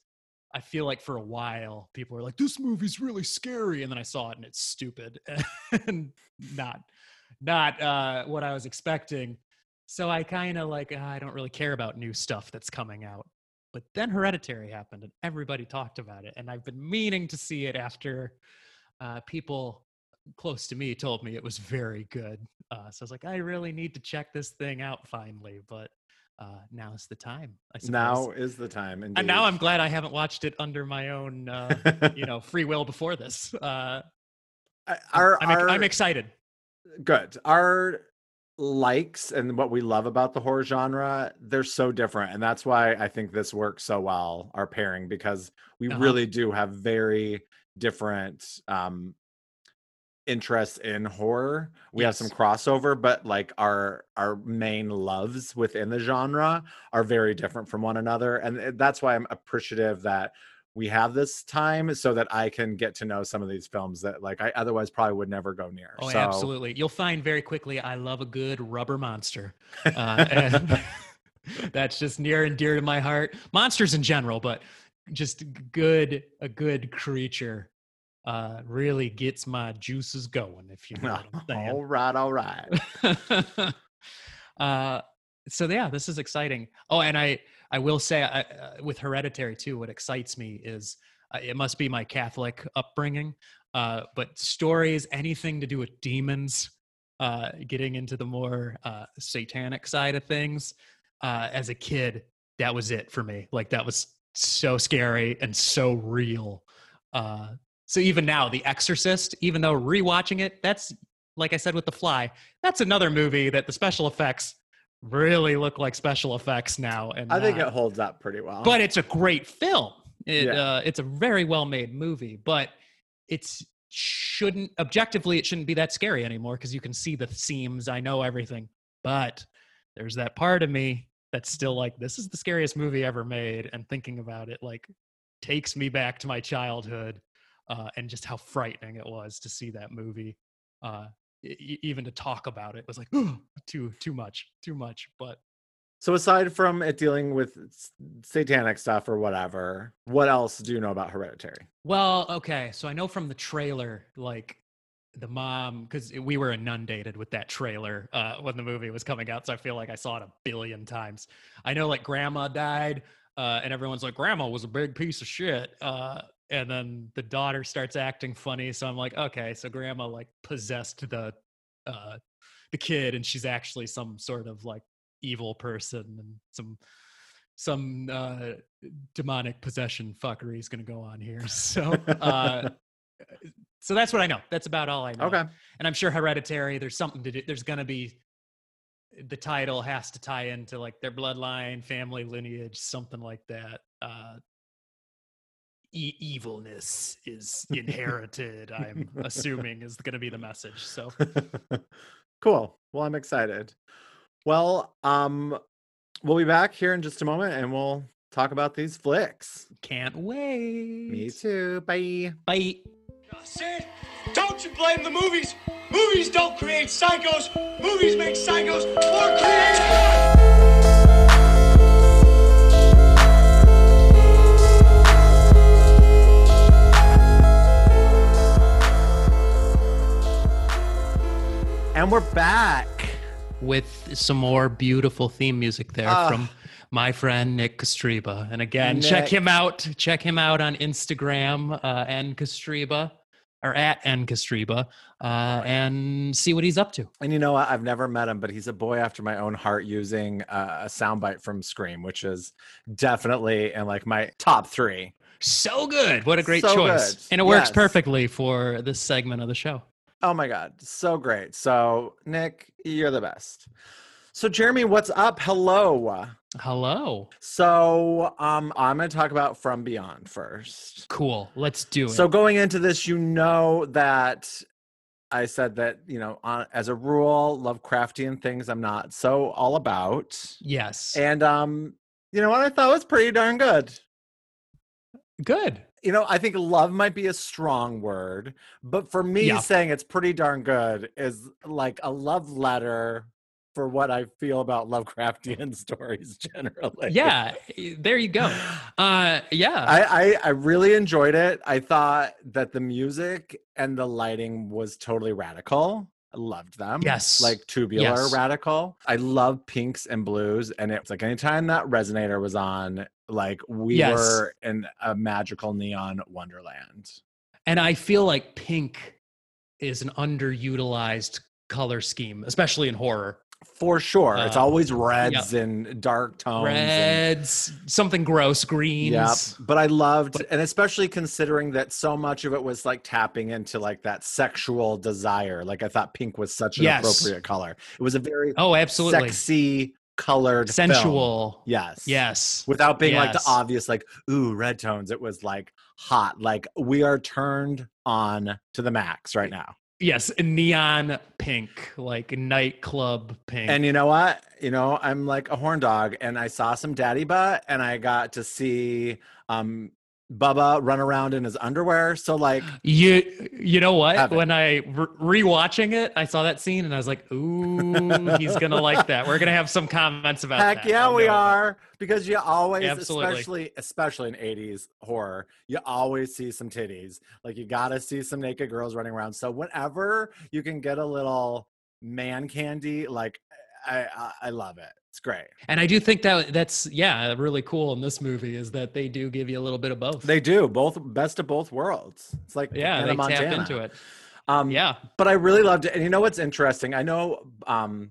I feel like for a while people were like, "This movie's really scary," and then I saw it and it's stupid and not not uh, what I was expecting. So I kind of like "Ah, I don't really care about new stuff that's coming out. But then Hereditary happened and everybody talked about it, and I've been meaning to see it after uh, people close to me told me it was very good. Uh, so I was like, I really need to check this thing out finally. But uh, now's the time. I suppose. Now is the time. and now I'm glad I haven't watched it under my own, uh, you know, free will before this. Uh, I- our, I'm, our, I'm excited. good. Our likes and what we love about the horror genre, they're so different. And that's why I think this works so well, our pairing, because we Uh-huh. really do have very different um interests in horror. We have some crossover, but like our our main loves within the genre are very different from one another. And that's why I'm appreciative that we have this time so that I can get to know some of these films that like I otherwise probably would never go near. Oh, so, absolutely. You'll find very quickly I love a good rubber monster. Uh, and that's just near and dear to my heart. Monsters in general, but just good, a good creature uh, really gets my juices going, if you know what I'm saying. all right, all right. uh, so yeah, this is exciting. Oh, and I I will say I, uh, with Hereditary too, what excites me is uh, it must be my Catholic upbringing, uh, but stories, anything to do with demons, uh, getting into the more uh, satanic side of things. Uh, as a kid, that was it for me. Like that was so scary and so real. Uh, so even now, The Exorcist, even though rewatching it, that's like I said with The Fly, that's another movie that the special effects really look like special effects now. And I think not- it holds up pretty well. but it's a great film. It, Yeah. uh, it's a very well made movie, but it's shouldn't objectively it shouldn't be that scary anymore because you can see the seams. I know everything, but there's that part of me that's still like, this is the scariest movie ever made, and thinking about it like takes me back to my childhood uh, and just how frightening it was to see that movie. Uh, e- even to talk about it was like too too much, too much. But so aside from it dealing with satanic stuff or whatever, what else do you know about Hereditary? Well, okay. So I know from the trailer, like the mom, because we were inundated with that trailer uh, when the movie was coming out. So I feel like I saw it a billion times. I know like grandma died, uh, and everyone's like, grandma was a big piece of shit. Uh, and then the daughter starts acting funny. So I'm like, okay, so grandma like possessed the uh, the kid, and she's actually some sort of like evil person and some some uh demonic possession fuckery is going to go on here so uh so that's what i know that's about all i know Okay. and i'm sure hereditary there's something to do there's going to be the title has to tie into like their bloodline family lineage something like that uh e- evilness is inherited i'm assuming is going to be the message so cool. Well, I'm excited. Well, um, we'll be back here in just a moment and we'll talk about these flicks. can't wait Me too. Bye. bye Sid, don't you blame the movies. Movies don't create psychos. Movies make psychos more creative. And we're back. with some more beautiful theme music there Ah. from my friend Nick Kostreba. And again, check him out. Check him out on Instagram, uh, N Kostreba or at N Kostreba, uh, and see what he's up to. And you know what? I've never met him, but he's a boy after my own heart using uh, a soundbite from Scream, which is definitely in like my top three. So good. What a great So choice. good. And it works perfectly for this segment of the show. Oh my God. So great. So, Nick, you're the best. So, Jeremy, what's up? Hello. Hello. So, um, I'm going to talk about From Beyond first. Cool. Let's do it. So, going into this, you know that I said that, you know, on, as a rule, Lovecraftian things I'm not so all about. yes. And, um, you know what? I thought was pretty darn good. good. You know, I think love might be a strong word, but for me, Yeah. saying it's pretty darn good is like a love letter for what I feel about Lovecraftian stories generally. Yeah. There you go. Uh, yeah. I, I I really enjoyed it. I thought that the music and the lighting was totally radical. Loved them. Yes. Like tubular Yes. radical. I love pinks and blues. And it's like anytime that resonator was on, like we Yes. were in a magical neon wonderland. And I feel like pink is an underutilized color scheme, especially in horror. For sure. it's Uh, always reds and dark tones. and- Reds, something gross, greens. Yep. But I loved, But- and especially considering that so much of it was like tapping into like that sexual desire. Like I thought pink was such an Yes. appropriate color. It was a very Oh, absolutely. sexy colored film. Sensual. Yes. Yes. Without being like the obvious, like, ooh, red tones. It was like hot. Like we are turned on to the max right now. Yes. Neon pink, like nightclub pink. And you know what? You know, I'm like a horn dog and I saw some daddy butt and I got to see um Bubba run around in his underwear. So like you, you know what? Have it. When I re- rewatching it, I saw that scene and I was like, "Ooh, he's gonna like that." We're gonna have some comments about heck that. yeah, we are. Because you always, Absolutely. especially especially in 80s horror, you always see some titties. Like you gotta see some naked girls running around. So whenever you can get a little man candy, like I I, I love it. It's great. And I do think that that's yeah, really cool in this movie is that they do give you a little bit of both. They do both best of both worlds. It's like yeah, they Montana. tap into it. Um, Yeah. but I really loved it. And you know what's interesting? I know um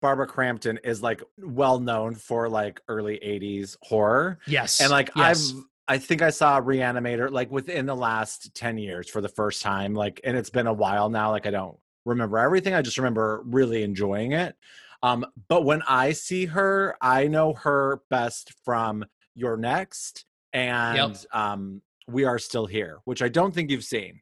Barbara Crampton is like well known for like early 80s horror. Yes. And like yes. I've I think I saw Reanimator like within the last 10 years for the first time. Like and it's been a while now. Like I don't remember everything. I just remember really enjoying it. Um, but when I see her, I know her best from You're Next and um We Are Still Here, which I don't think you've seen.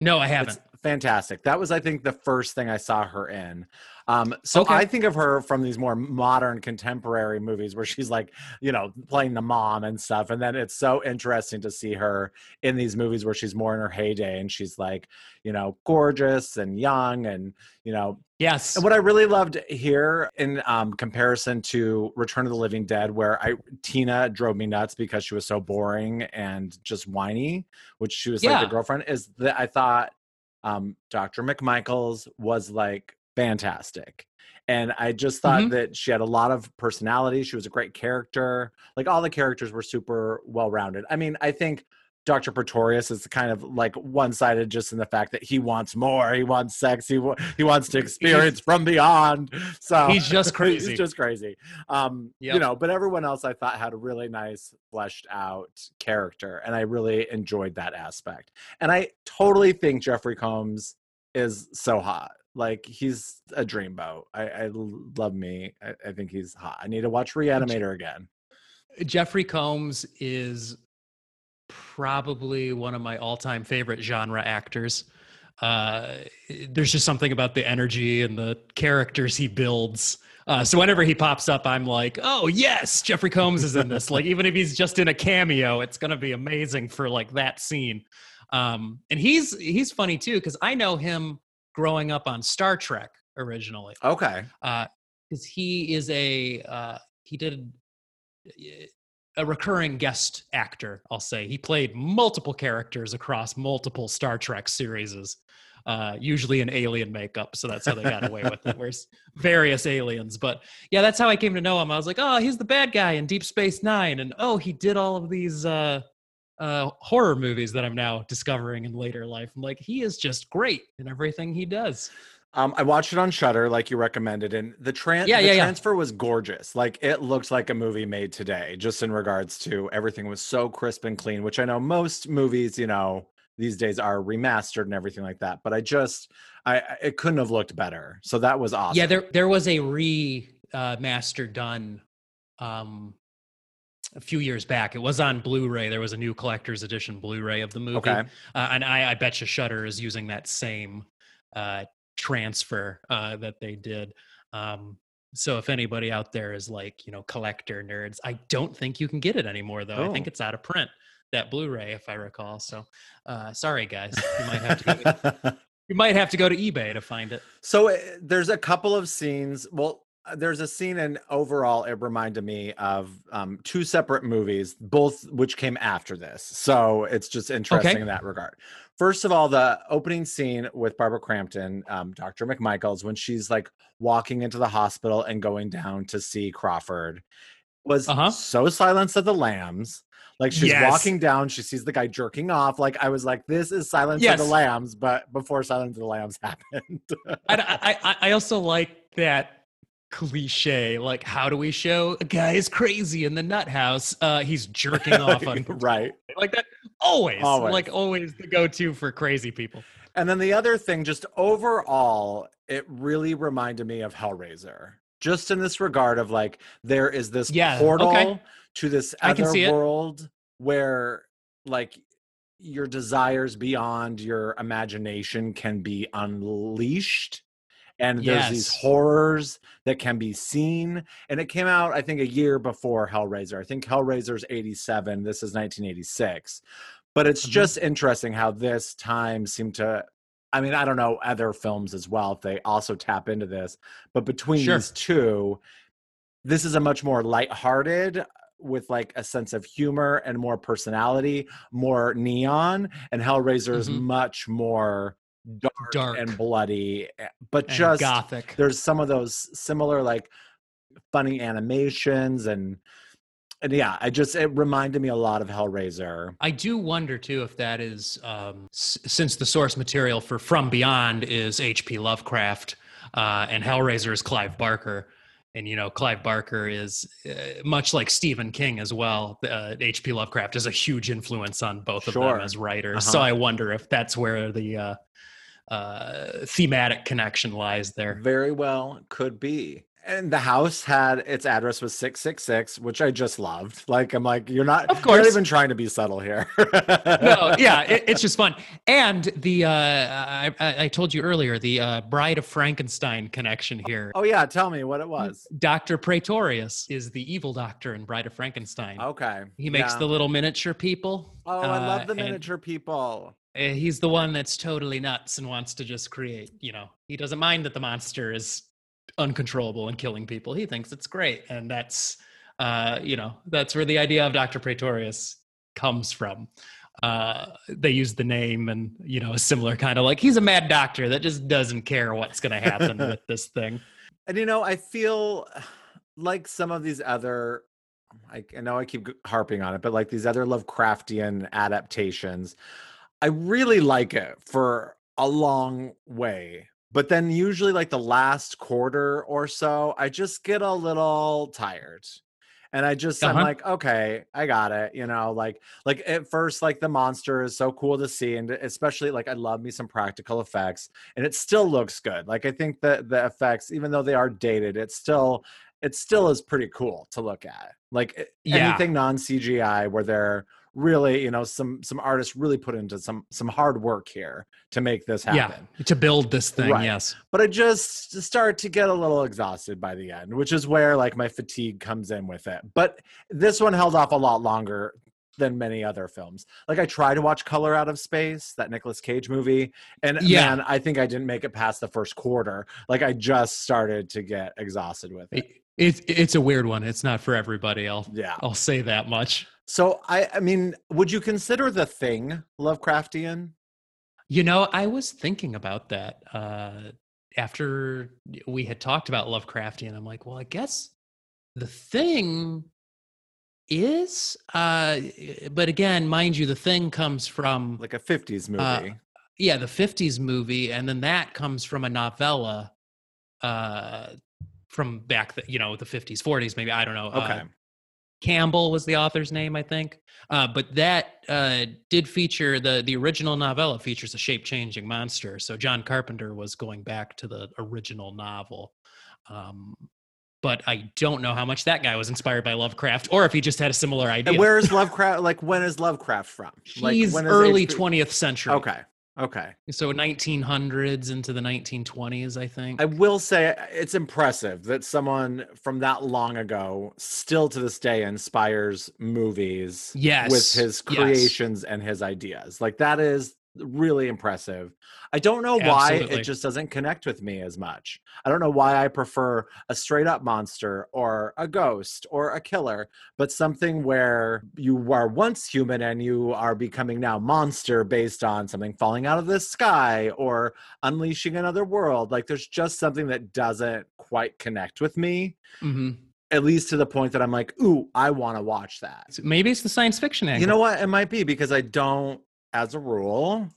no, I haven't. It's fantastic. That was, I think, the first thing I saw her in. Um, so Okay. I think of her from these more modern contemporary movies where she's like, you know, playing the mom and stuff. And then it's so interesting to see her in these movies where she's more in her heyday and she's like, you know, gorgeous and young and, you know, Yes. and what I really loved here in um, comparison to Return of the Living Dead, where I Tina drove me nuts because she was so boring and just whiny, which she was like Yeah. the girlfriend, is that I thought um, Dr. McMichaels was like fantastic. And I just thought Mhm. that she had a lot of personality. She was a great character. Like all the characters were super well rounded. I mean, I think Dr. Pretorius is kind of like one sided just in the fact that he wants more. He wants sex. He, wa- he wants to experience from beyond. So He's just crazy. he's just crazy. Um, you know, but everyone else I thought had a really nice fleshed out character. And I really enjoyed that aspect. And I totally think Jeffrey Combs is so hot. Like he's a dreamboat. I love me. I, I think he's hot. I need to watch Reanimator again. Jeffrey Combs is probably one of my all-time favorite genre actors. Uh, there's just something about the energy and the characters he builds. Uh, so whenever he pops up, I'm like, oh yes, Jeffrey Combs is in this. like even if he's just in a cameo, it's gonna be amazing for like that scene. Um, and he's he's funny too because I know him growing up on Star Trek originally Okay. because he is a uh, he did a recurring guest actor. I'll say he played multiple characters across multiple Star Trek series. uh, usually in alien makeup. So that's how they got away with it. Where's various aliens. But yeah, that's how I came to know him. I was like, oh, he's the bad guy in Deep Space Nine. And oh, he did all of these uh, uh, horror movies that I'm now discovering in later life. I'm like, he is just great in everything he does. Um, I watched it on Shudder, like you recommended, and the, tran- Yeah, the yeah, yeah. transfer was gorgeous. Like it looked like a movie made today, just in regards to everything was so crisp and clean. Which I know most movies, you know, these days are remastered and everything like that. But I just, I I- it couldn't have looked better. So that was awesome. Yeah, there there was a re uh, master done um, a few years back. It was on Blu-ray. There was a new collector's edition Blu-ray of the movie, Okay. uh, and I, I bet you Shudder is using that same uh, transfer uh, that they did. Um, so if anybody out there is like you know collector nerds, I don't think you can get it anymore though. I think Oh. it's out of print. That Blu-ray, if I recall. So, uh, sorry guys, you might have to go to, you might have to go to eBay to find it. So uh, there's a couple of scenes. Well, there's a scene, and overall, it reminded me of um, two separate movies, both which came after this. So it's just interesting in that regard. First of all, the opening scene with Barbara Crampton, um, Dr. McMichaels, when she's like walking into the hospital and going down to see Crawford, was Uh-huh. so Silence of the Lambs. Like she's Yes. walking down, she sees the guy jerking off. Like I was like, this is Silence of the Lambs, but before Silence of the Lambs happened. I, I- I also like that cliche. Like, how do we show a guy is crazy in the nut house? Uh, he's jerking off on right. like that. Always, Always. like always the go-to for crazy people. And then the other thing, just overall, it really reminded me of Hellraiser. Just in this regard of like, there is this Yeah, portal okay. to this other world where like your desires beyond your imagination can be unleashed. And there's these horrors that can be seen. And it came out, I think, a year before Hellraiser. I think Hellraiser's 87. This is 1986. But it's Mhm. just interesting how this time seemed to I mean, I don't know other films as well if they also tap into this, but between Sure. these two, this is a much more lighthearted with like a sense of humor and more personality, more neon, and Hellraiser is Mhm. much more dark, Dark. and bloody, eh, but And just gothic. there's some of those similar like funny animations and and yeah, I just it reminded me a lot of Hellraiser. I do wonder too if that is um, s- since the source material for From Beyond is H.P. Lovecraft uh, and Hellraiser is Clive Barker. And you know, Clive Barker is uh, much like Stephen King as well. Uh, H.P. Lovecraft is a huge influence on both of Sure. them as writers. So Uh-huh. I wonder if that's where the uh, uh, thematic connection lies there. Very well could be. And the house had its address was 666, which I just loved. Like I'm like, you're not Of you're not course. even trying to be subtle here. no, yeah, it, it's just fun. And the uh, I, I told you earlier the uh, Bride of Frankenstein connection here. Oh yeah, tell me what it was. Doctor Pretorius is the evil doctor in Bride of Frankenstein. Okay. He makes yeah. the little miniature people. Oh, I uh, love the and, miniature people. Uh, he's the one that's totally nuts and wants to just create. You know, he doesn't mind that the monster is uncontrollable and killing people. He thinks it's great, and that's uh, you know that's where the idea of Doctor Pretorius comes from. Uh, they use the name and you know a similar kind of like he's a mad doctor that just doesn't care what's going to happen with this thing. And you know, I feel like some of these other I, I know I keep harping on it, but like these other Lovecraftian adaptations, I really like it for a long way. But then usually like the last quarter or so, I just get a little tired. And I just I'm Uh-huh. like, okay, I got it. You know, like like at first, like the monster is so cool to see, and especially like I love me some practical effects, and it still looks good. Like I think that the effects, even though they are dated, it's still it still is pretty cool to look at. Like Yeah. anything non CGI where they're really, you know, some some artists really put into some some hard work here to make this happen. Yeah, to build this thing. Right. Yes. But I just start to get a little exhausted by the end, which is where like my fatigue comes in with it. But this one held off a lot longer than many other films. Like I tried to watch Color Out of Space, that Nicolas Cage movie, and Yeah. man, I think I didn't make it past the first quarter. Like I just started to get exhausted with it. It, it's it's a weird one. It's not for everybody. I'll Yeah. I'll say that much. So I I mean, would you consider the thing Lovecraftian? You know, I was thinking about that uh, after we had talked about Lovecraftian. I'm like, well, I guess the thing is, uh, but again, mind you, the thing comes from Like a 50s movie. Uh, yeah, the 50s movie, and then that comes from a novella uh, from back, the, you know, the 50s, 40s, maybe. I don't know. okay. Uh, Campbell was the author's name, I think. Uh, but that uh, did feature the the original novella features a shape changing monster. So John Carpenter was going back to the original novel. Um, but I don't know how much that guy was inspired by Lovecraft, or if he just had a similar idea. and where is Lovecraft? Like, when is Lovecraft from? Like, He's when is early H.P. 20th century. Okay. Okay. So 1900s into the 1920s, I think. I will say uh, it's impressive that someone from that long ago still to this day inspires movies yes. with his yes. creations and his ideas. Like that is really impressive. I don't know why Absolutely. it just doesn't connect with me as much. I don't know why I prefer a straight up monster or a ghost or a killer, but something where you were once human and you are becoming now monster based on something falling out of the sky or unleashing another world. Like there's just something that doesn't quite connect with me. Mhm. At least to the point that I'm like, ooh, I want to watch that. Maybe it's the science fiction angle. You know what? It might be because I don't, as a rule,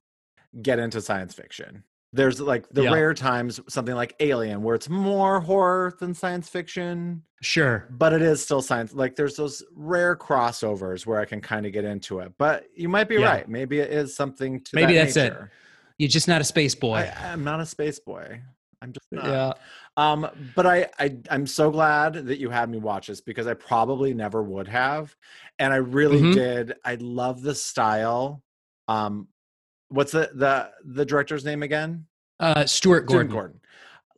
get into science fiction. There's like the Yeah. rare times something like Alien where it's more horror than science fiction, Sure. but it is still science. Like there's those rare crossovers where I can kind of get into it. But you might be Yeah. right. Maybe it is something to Maybe that that's it. You're just not a space boy. I, I'm not a space boy. I'm just not. yeah. Um, but I, I I'm so glad that you had me watch this because I probably never would have. And I really Mhm. did. I love the style. Um what's the the the director's name again? Uh, Stuart Gordon. Stuart Gordon.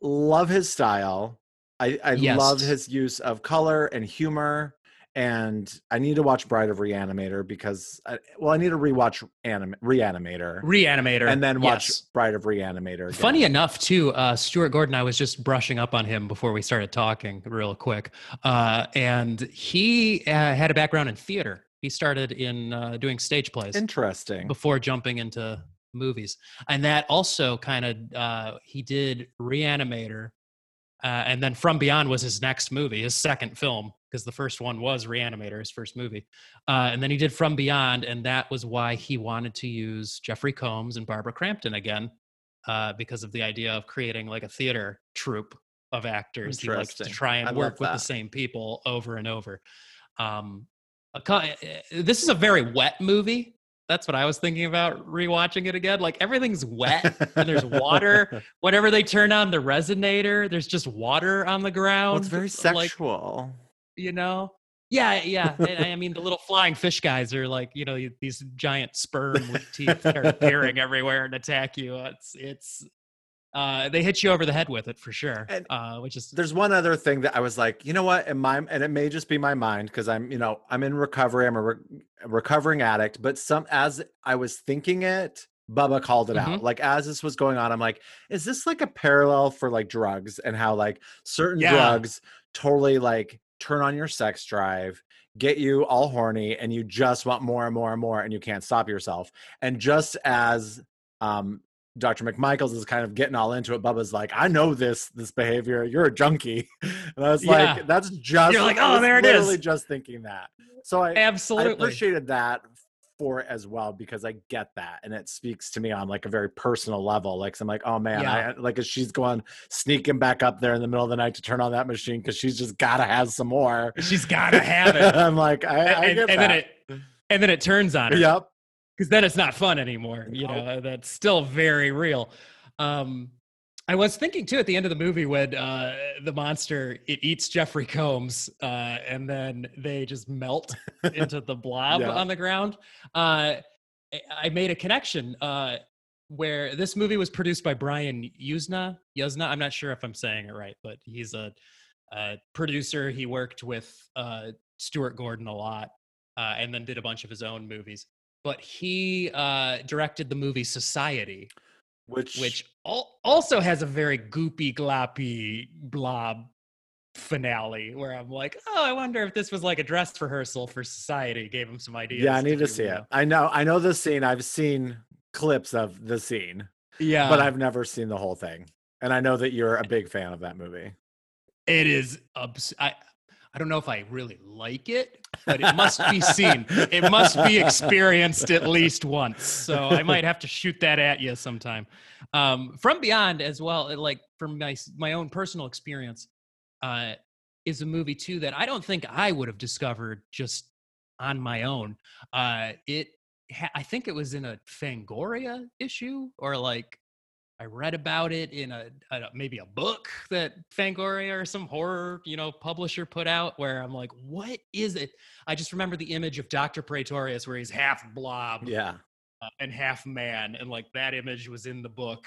Love his style. I, I Yes. love his use of color and humor. And I need to watch Bride of Reanimator because I, well, I need to rewatch anim, Reanimator Reanimator. and then watch yes. Bride of Reanimator. Funny enough, too, uh, Stuart Gordon, I was just brushing up on him before we started talking real quick. Uh, and he uh, had a background in theater. He started in uh, doing stage plays Interesting. before jumping into movies. And that also kind of, uh, he did Reanimator. Uh, and then From Beyond was his next movie, his second film, because the first one was Reanimator, his first movie. Uh, and then he did From Beyond, and that was why he wanted to use Jeffrey Combs and Barbara Crampton again, uh, because of the idea of creating like a theater troupe of actors. He likes to try and I work with the same people over and over. Um, Eh, eh, this is a very wet movie. That's what I was thinking about rewatching it again. Like everything's wet and there's water. Whenever they turn on the resonator, there's just water on the ground. Well, it's very Like, sexual. you know? Yeah, yeah. and I mean, the little flying fish guys are like, you know, these giant sperm with teeth that are appearing everywhere and attack you. It's, it's, uh, they hit you over the head with it for sure. And uh, which is, There's one other thing that I was like, you know what? In my and it may just be my mind because I'm, you know, I'm in recovery. I'm a, re- recovering addict. But some as I was thinking it, Bubba called it Mm-hmm. out. Like as this was going on, I'm like, is this like a parallel for like drugs and how like certain Yeah. drugs totally like turn on your sex drive, get you all horny, and you just want more and more and more, and you can't stop yourself. And just as um Dr. McMichaels is kind of getting all into it. Bubba's like, I know this this behavior. You're a junkie. And I was Yeah. like, that's just You're like, "Oh, there it is." literally just thinking that. So I, I absolutely. appreciated that for it as well because I get that and it speaks to me on like a very personal level. Like so I'm like, oh man, Yeah. I like she's going sneaking back up there in the middle of the night to turn on that machine because she's just gotta have some more. She's got to have it. I'm like, I, I and, get and that. then it, and then it turns on her. yep. Because then it's not fun anymore. You No. know, that's still very real. Um, I was thinking too at the end of the movie when uh, the monster it eats Jeffrey Combs, uh, and then they just melt into the blob Yeah. on the ground. Uh, I- I made a connection uh, where this movie was produced by Brian Yuzna. Yuzna, I'm not sure if I'm saying it right, but he's a, a producer. He worked with uh, Stuart Gordon a lot, uh, and then did a bunch of his own movies. But he uh, directed the movie Society, Which which al- also has a very goopy, gloppy blob finale where I'm like, oh, I wonder if this was like a dress rehearsal for Society. Gave him some ideas. yeah, I need to do, see it. know. I know, I know this scene. I've seen clips of the scene, Yeah, but I've never seen the whole thing. And I know that you're a big fan of that movie. it is. Obs- I I don't know if I really like it, but it must be seen. it must be experienced at least once. So I might have to shoot that at you sometime. Um, From Beyond as well, like from my my own personal experience, uh, is a movie too that I don't think I would have discovered just on my own. Uh, it I think it was in a Fangoria issue or like I read about it in a, a maybe a book that Fangoria or some horror, you know, publisher put out where I'm like, what is it? I just remember the image of Dr. Pretorius where he's half blob Yeah. uh, and half man and like that image was in the book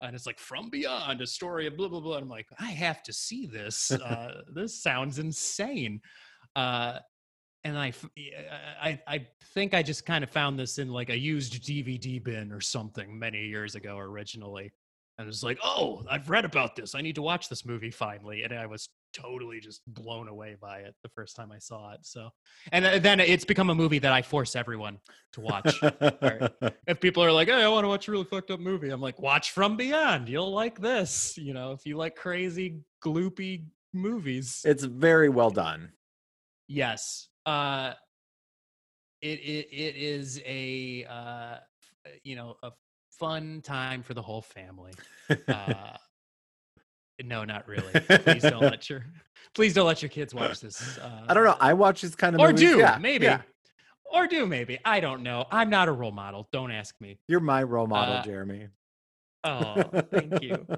and it's like from beyond a story of blah blah blah and i'm like i have to see this uh, this sounds insane uh, and I, I, I think i just kind of found this in like a used dvd bin or something many years ago originally and it was like oh i've read about this i need to watch this movie finally and i was totally just blown away by it the first time i saw it so and uh, then it's become a movie that i force everyone to watch if people are like, "Hey, I want to watch a really fucked up movie," I'm like, "Watch From Beyond. You'll like this." You know, if you like crazy, gloopy movies. it's very well done. yes. Uh, it it it is a uh, you know a fun time for the whole family. Uh, no, not really. Please don't let your please don't let your kids watch this. Uh, I don't know. I watch this kind of or movies. do Yeah, maybe. yeah. Or do maybe. I don't know. I'm not a role model. Don't ask me. You're my role model, Uh, Jeremy. Oh, thank you.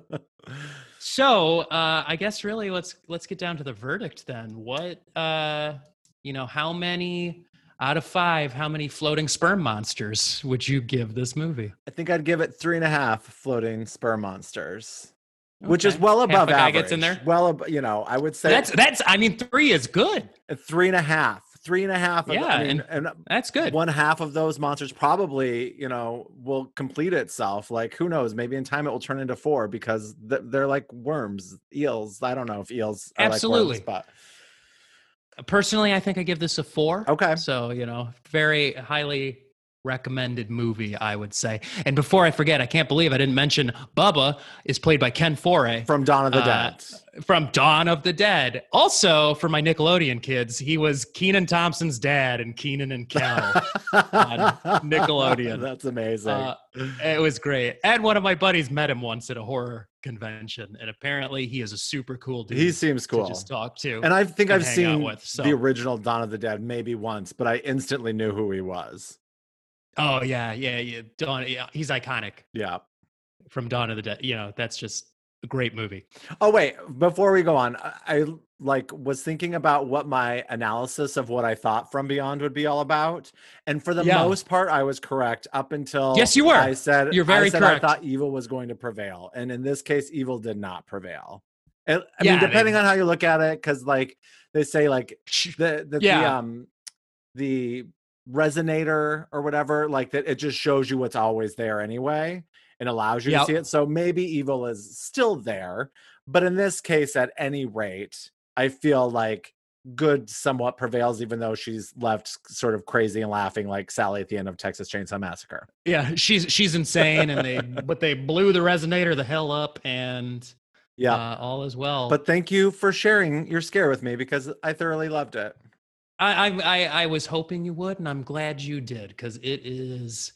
So uh, I guess really let's let's get down to the verdict then. What uh, you know, how many out of five, how many floating sperm monsters would you give this movie? I think I'd give it three and a half floating sperm monsters, which is Okay. well Half above guy average. gets in there? Well, ab- you know, I would say That's that's I mean three is good. a three and a half, three and a half. of- Yeah, I mean, and, That's good. one half of those monsters probably, you know, will complete itself. Like, who knows? Maybe in time it will turn into four because th- they're like worms, eels. I don't know if eels are Absolutely. like worms, Personally, I think I give this a four. okay. So, you know, very highly recommended movie, I would say. And before I forget, I can't believe I didn't mention Bubba is played by Ken Foree. From Dawn of the Uh, Dead. from Dawn of the Dead. Also, for my Nickelodeon kids, he was Kenan Thompson's dad in Kenan and Kel. on Nickelodeon. That's amazing. Uh, it was great. And one of my buddies met him once at a horror convention, and apparently he is a super cool dude. he seems cool. to just talk to. And I think and I've seen with, so. the original Dawn of the Dead maybe once, but I instantly knew who he was. Oh yeah, yeah, yeah. Dawn, yeah, he's iconic Yeah. from Dawn of the Dead. You know, that's just a great movie. Oh wait, before we go on, I, I like was thinking about what my analysis of what I thought From Beyond would be all about, and for the Yeah. most part, I was correct up until Yes, you were. I said You're very I said correct. I thought evil was going to prevail, and in this case, evil did not prevail. And, I Yeah, mean, depending on how you look at it, because like they say, like the the, the um the resonator or whatever like that it just shows you what's always there anyway and allows you Yep. to see it so maybe evil is still there but in this case at any rate i feel like good somewhat prevails even though she's left sort of crazy and laughing like sally at the end of texas chainsaw massacre Yeah, she's she's insane, and they but they blew the resonator the hell up, and yeah uh, all is well. but thank you for sharing your scare with me because i thoroughly loved it I, I I was hoping you would, and I'm glad you did because it is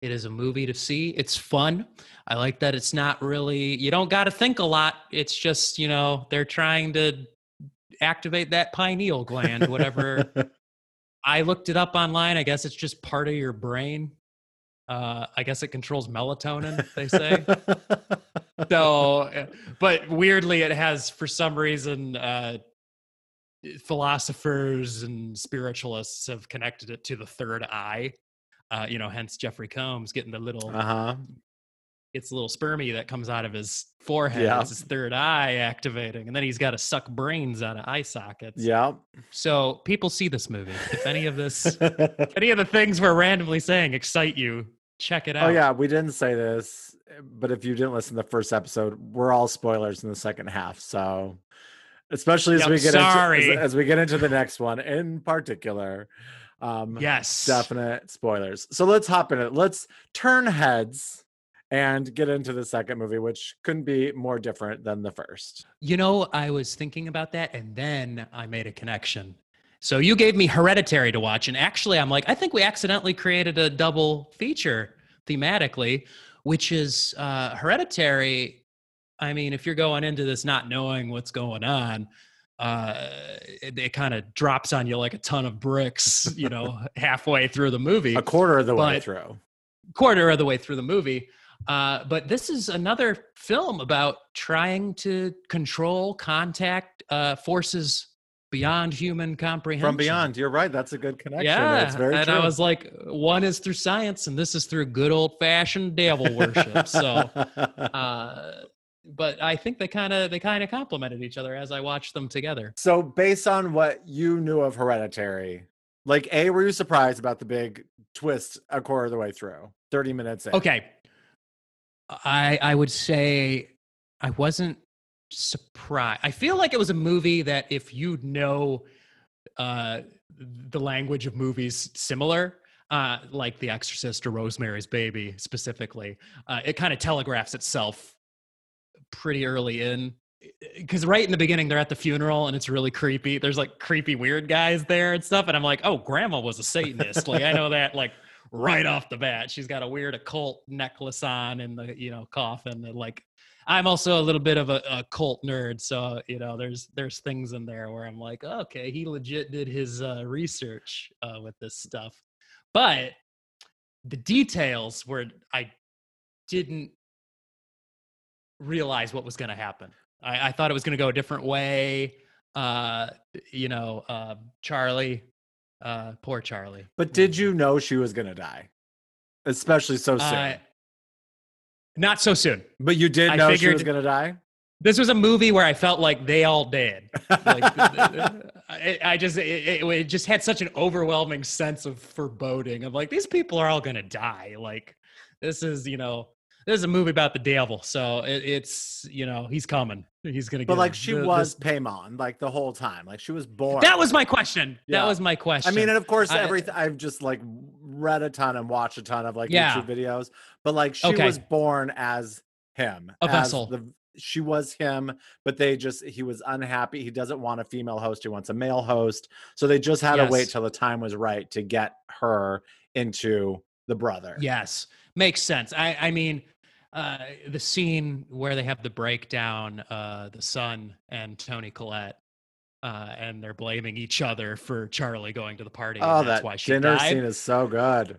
it is a movie to see. It's fun. I like that it's not really you don't got to think a lot. It's just you know they're trying to activate that pineal gland, whatever. I looked it up online. I guess it's just part of your brain. Uh, I guess it controls melatonin. They say. so uh, but weirdly it has for some reason uh philosophers and spiritualists have connected it to the third eye uh you know hence jeffrey combs getting the little uh-huh it's a little spermy that comes out of his forehead Yeah. it's his third eye activating and then he's got to suck brains out of eye sockets yeah so people see this movie if any of this if any of the things we're randomly saying excite you check it out Oh yeah, we didn't say this, eh, but if you didn't listen to the first episode, we're all spoilers in the second half. So, especially as Yep, we get sorry. into as, as we get into the next one in particular, Um, Yes. definite spoilers. So let's hop in it. Let's turn heads and get into the second movie, which couldn't be more different than the first. You know, I was thinking about that and then I made a connection. So you gave me Hereditary to watch. And actually, I'm like, I think we accidentally created a double feature thematically, which is uh, Hereditary. I mean, if you're going into this not knowing what's going on, uh, it, it kind of drops on you like a ton of bricks, you know, halfway through the movie. A quarter of the way through. quarter of the way through the movie. Uh, but this is another film about trying to control contact uh, forces beyond human comprehension. From beyond. You're right. That's a good connection. Yeah, It's very and true. I was like, one is through science, and this is through good old fashioned devil worship. so, uh, but I think they kind of they kind of complemented each other as I watched them together. So, based on what you knew of Hereditary, like, A, were you surprised about the big twist a quarter of the way through? 30 minutes in. Okay. I I would say I wasn't surprised. I feel like it was a movie that if you know uh the language of movies similar uh like The Exorcist or Rosemary's Baby specifically, uh it kind of telegraphs itself pretty early in because right in the beginning they're at the funeral and it's really creepy there's like creepy weird guys there and stuff and i'm like oh grandma was a satanist like i know that like right off the bat. She's got a weird occult necklace on in the you know coffin. And like, I'm also a little bit of a, a cult nerd, so you know, there's there's things in there where I'm like, okay, he legit did his uh, research uh, with this stuff, but the details where I didn't realize what was going to happen. I, I thought it was going to go a different way. Uh, you know, uh, Charlie, uh, poor Charlie. But did you know she was going to die? Especially so soon. Uh, not so soon. but you did I know she was going to die? This was a movie where I felt like they all did. Like, I, I just it, it, it just had such an overwhelming sense of foreboding. of like these people are all gonna die. Like this is you know this is a movie about the devil, so it, it's you know he's coming. He's gonna. But get like she The- was this- Paimon like the whole time. Like she was born. that was my question. Yeah. That was my question. I mean, and of course, everything I've just like read a ton and watched a ton of like Yeah. YouTube videos, but like she Okay. was born as him, A as vessel. The, she was him, but they just he was unhappy. He doesn't want a female host; he wants a male host. So they just had to wait till the time was right to get her into the brother. Yes, makes sense. I, I mean, uh, the scene where they have the breakdown, uh, the son and Toni Collette, uh, and they're blaming each other for Charlie going to the party. Oh, that's that why she dinner died. scene is so good.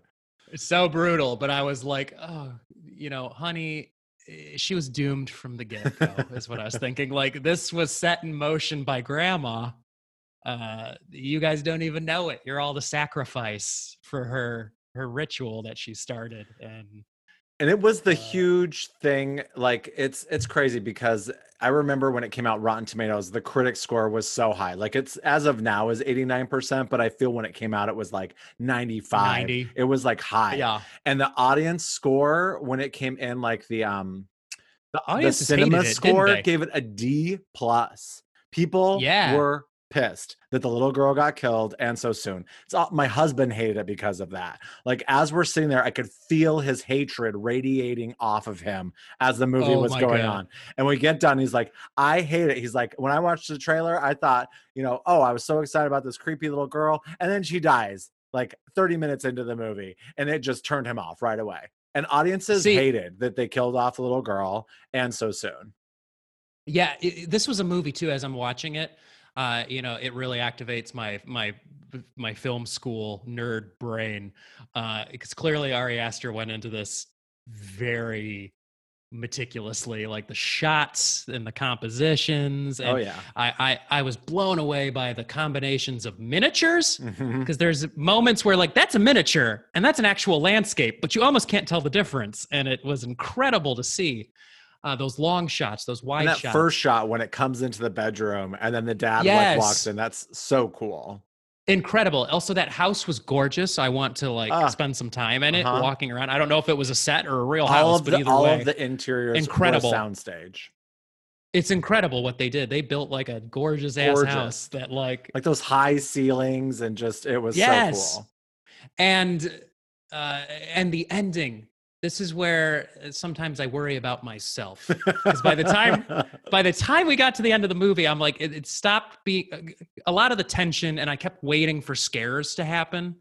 It's so brutal. But I was like, oh, you know, honey, eh, she was doomed from the get go. is what I was thinking. Like this was set in motion by Grandma. Uh, you guys don't even know it. You're all the sacrifice for her her ritual that she started, and and it was the huge thing like it's it's crazy because i remember when it came out rotten tomatoes the critic score was so high. Like it's as of now is 89% but i feel when it came out it was like 95 90. it was like high. Yeah, and the audience score when it came in like the um the, the cinema it, score gave it a d plus. People Yeah. were pissed that the little girl got killed and so soon it's all, my husband hated it because of that like as we're sitting there i could feel his hatred radiating off of him as the movie Oh was going God. on and we get done he's like i hate it he's like when i watched the trailer i thought you know oh i was so excited about this creepy little girl and then she dies like 30 minutes into the movie and it just turned him off right away and audiences See- hated that they killed off the little girl and so soon yeah. It, this was a movie too. As I'm watching it, uh, you know, it really activates my my my film school nerd brain because clearly Ari Aster went into this very meticulously, like the shots and the compositions. And oh yeah I, I I was blown away by the combinations of miniatures. Because there's moments where like that's a miniature and that's an actual landscape but you almost can't tell the difference and it was incredible to see uh, those long shots those wide and that shots. first shot when it comes into the bedroom and then the dad like walks in that's so cool. Incredible. Also that house was gorgeous. I want to like Ah. spend some time in it Uh-huh. walking around. I don't know if it was a set or a real all house of but the either all way. of the interiors Incredible. soundstage. It's incredible what they did. They built like a gorgeous ass house that like like those high ceilings and just it was Yes. so cool. And uh, and the ending. This is where uh, sometimes I worry about myself because by the time by the time we got to the end of the movie, I'm like, it, it stopped being uh, a lot of the tension, and I kept waiting for scares to happen.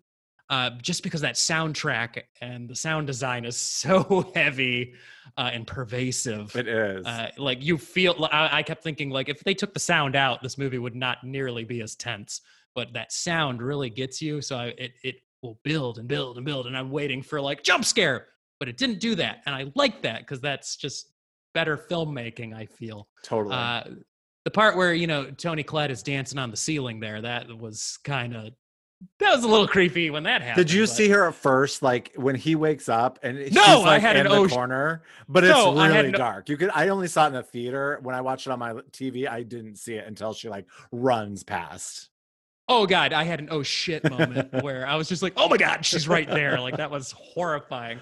Uh, just because that soundtrack and the sound design is so heavy uh, and pervasive. it is. Uh, like you feel, I, I kept thinking like if they took the sound out, this movie would not nearly be as tense. But that sound really gets you, so I, it it will build and build and build, and I'm waiting for like jump scare, but it didn't do that, and I like that because that's just better filmmaking. I feel. totally. Uh, the part where you know Toni Collette is dancing on the ceiling there, that was kind of that was a little creepy when that happened. Did you but- see her at first, like when he wakes up and she's No, I like had in an the oh- corner, but it's No, really no- dark. You could. I only saw it in the theater. When I watched it on my TV, I didn't see it until she like runs past. Oh god, I had an oh shit moment where I was just like, oh my god, she's right there. Like that was horrifying.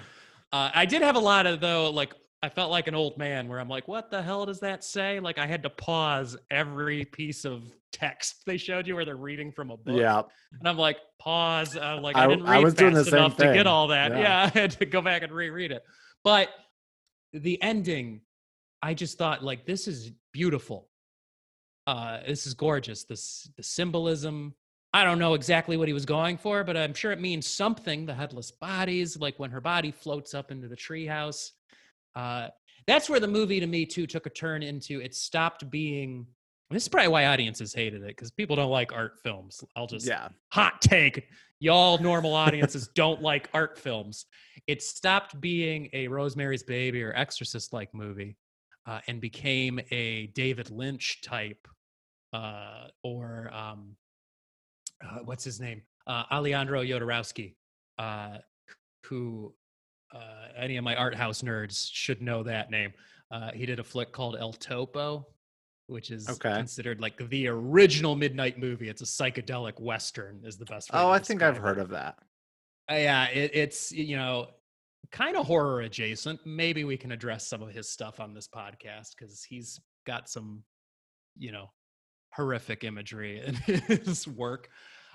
Uh, I did have a lot of though, like I felt like an old man where I'm like, what the hell does that say? Like I had to pause every piece of text they showed you where they're reading from a book. Yeah, And I'm like, pause. Uh, like I- I, didn't I read was doing the fast enough to get all that. Yeah. Yeah. I had to go back and reread it. But the ending, I just thought like this is beautiful. Uh, this is gorgeous. This the symbolism. I don't know exactly what he was going for, but I'm sure it means something. The headless bodies, like when her body floats up into the treehouse. Uh, that's where the movie to me too took a turn into it stopped being this is probably why audiences hated it because people don't like art films i'll just yeah. hot take y'all normal audiences don't like art films it stopped being a rosemary's baby or exorcist like movie uh, and became a david lynch type uh, or um, uh, what's his name uh, alejandro jodorowsky uh, who uh, any of my art house nerds should know that name uh, he did a flick called el topo which is Okay. considered like the original midnight movie it's a psychedelic western is the best Oh, I think I've heard of that. Uh, yeah, it, it's you know kind of horror adjacent. Maybe we can address some of his stuff on this podcast because he's got some you know horrific imagery in his work.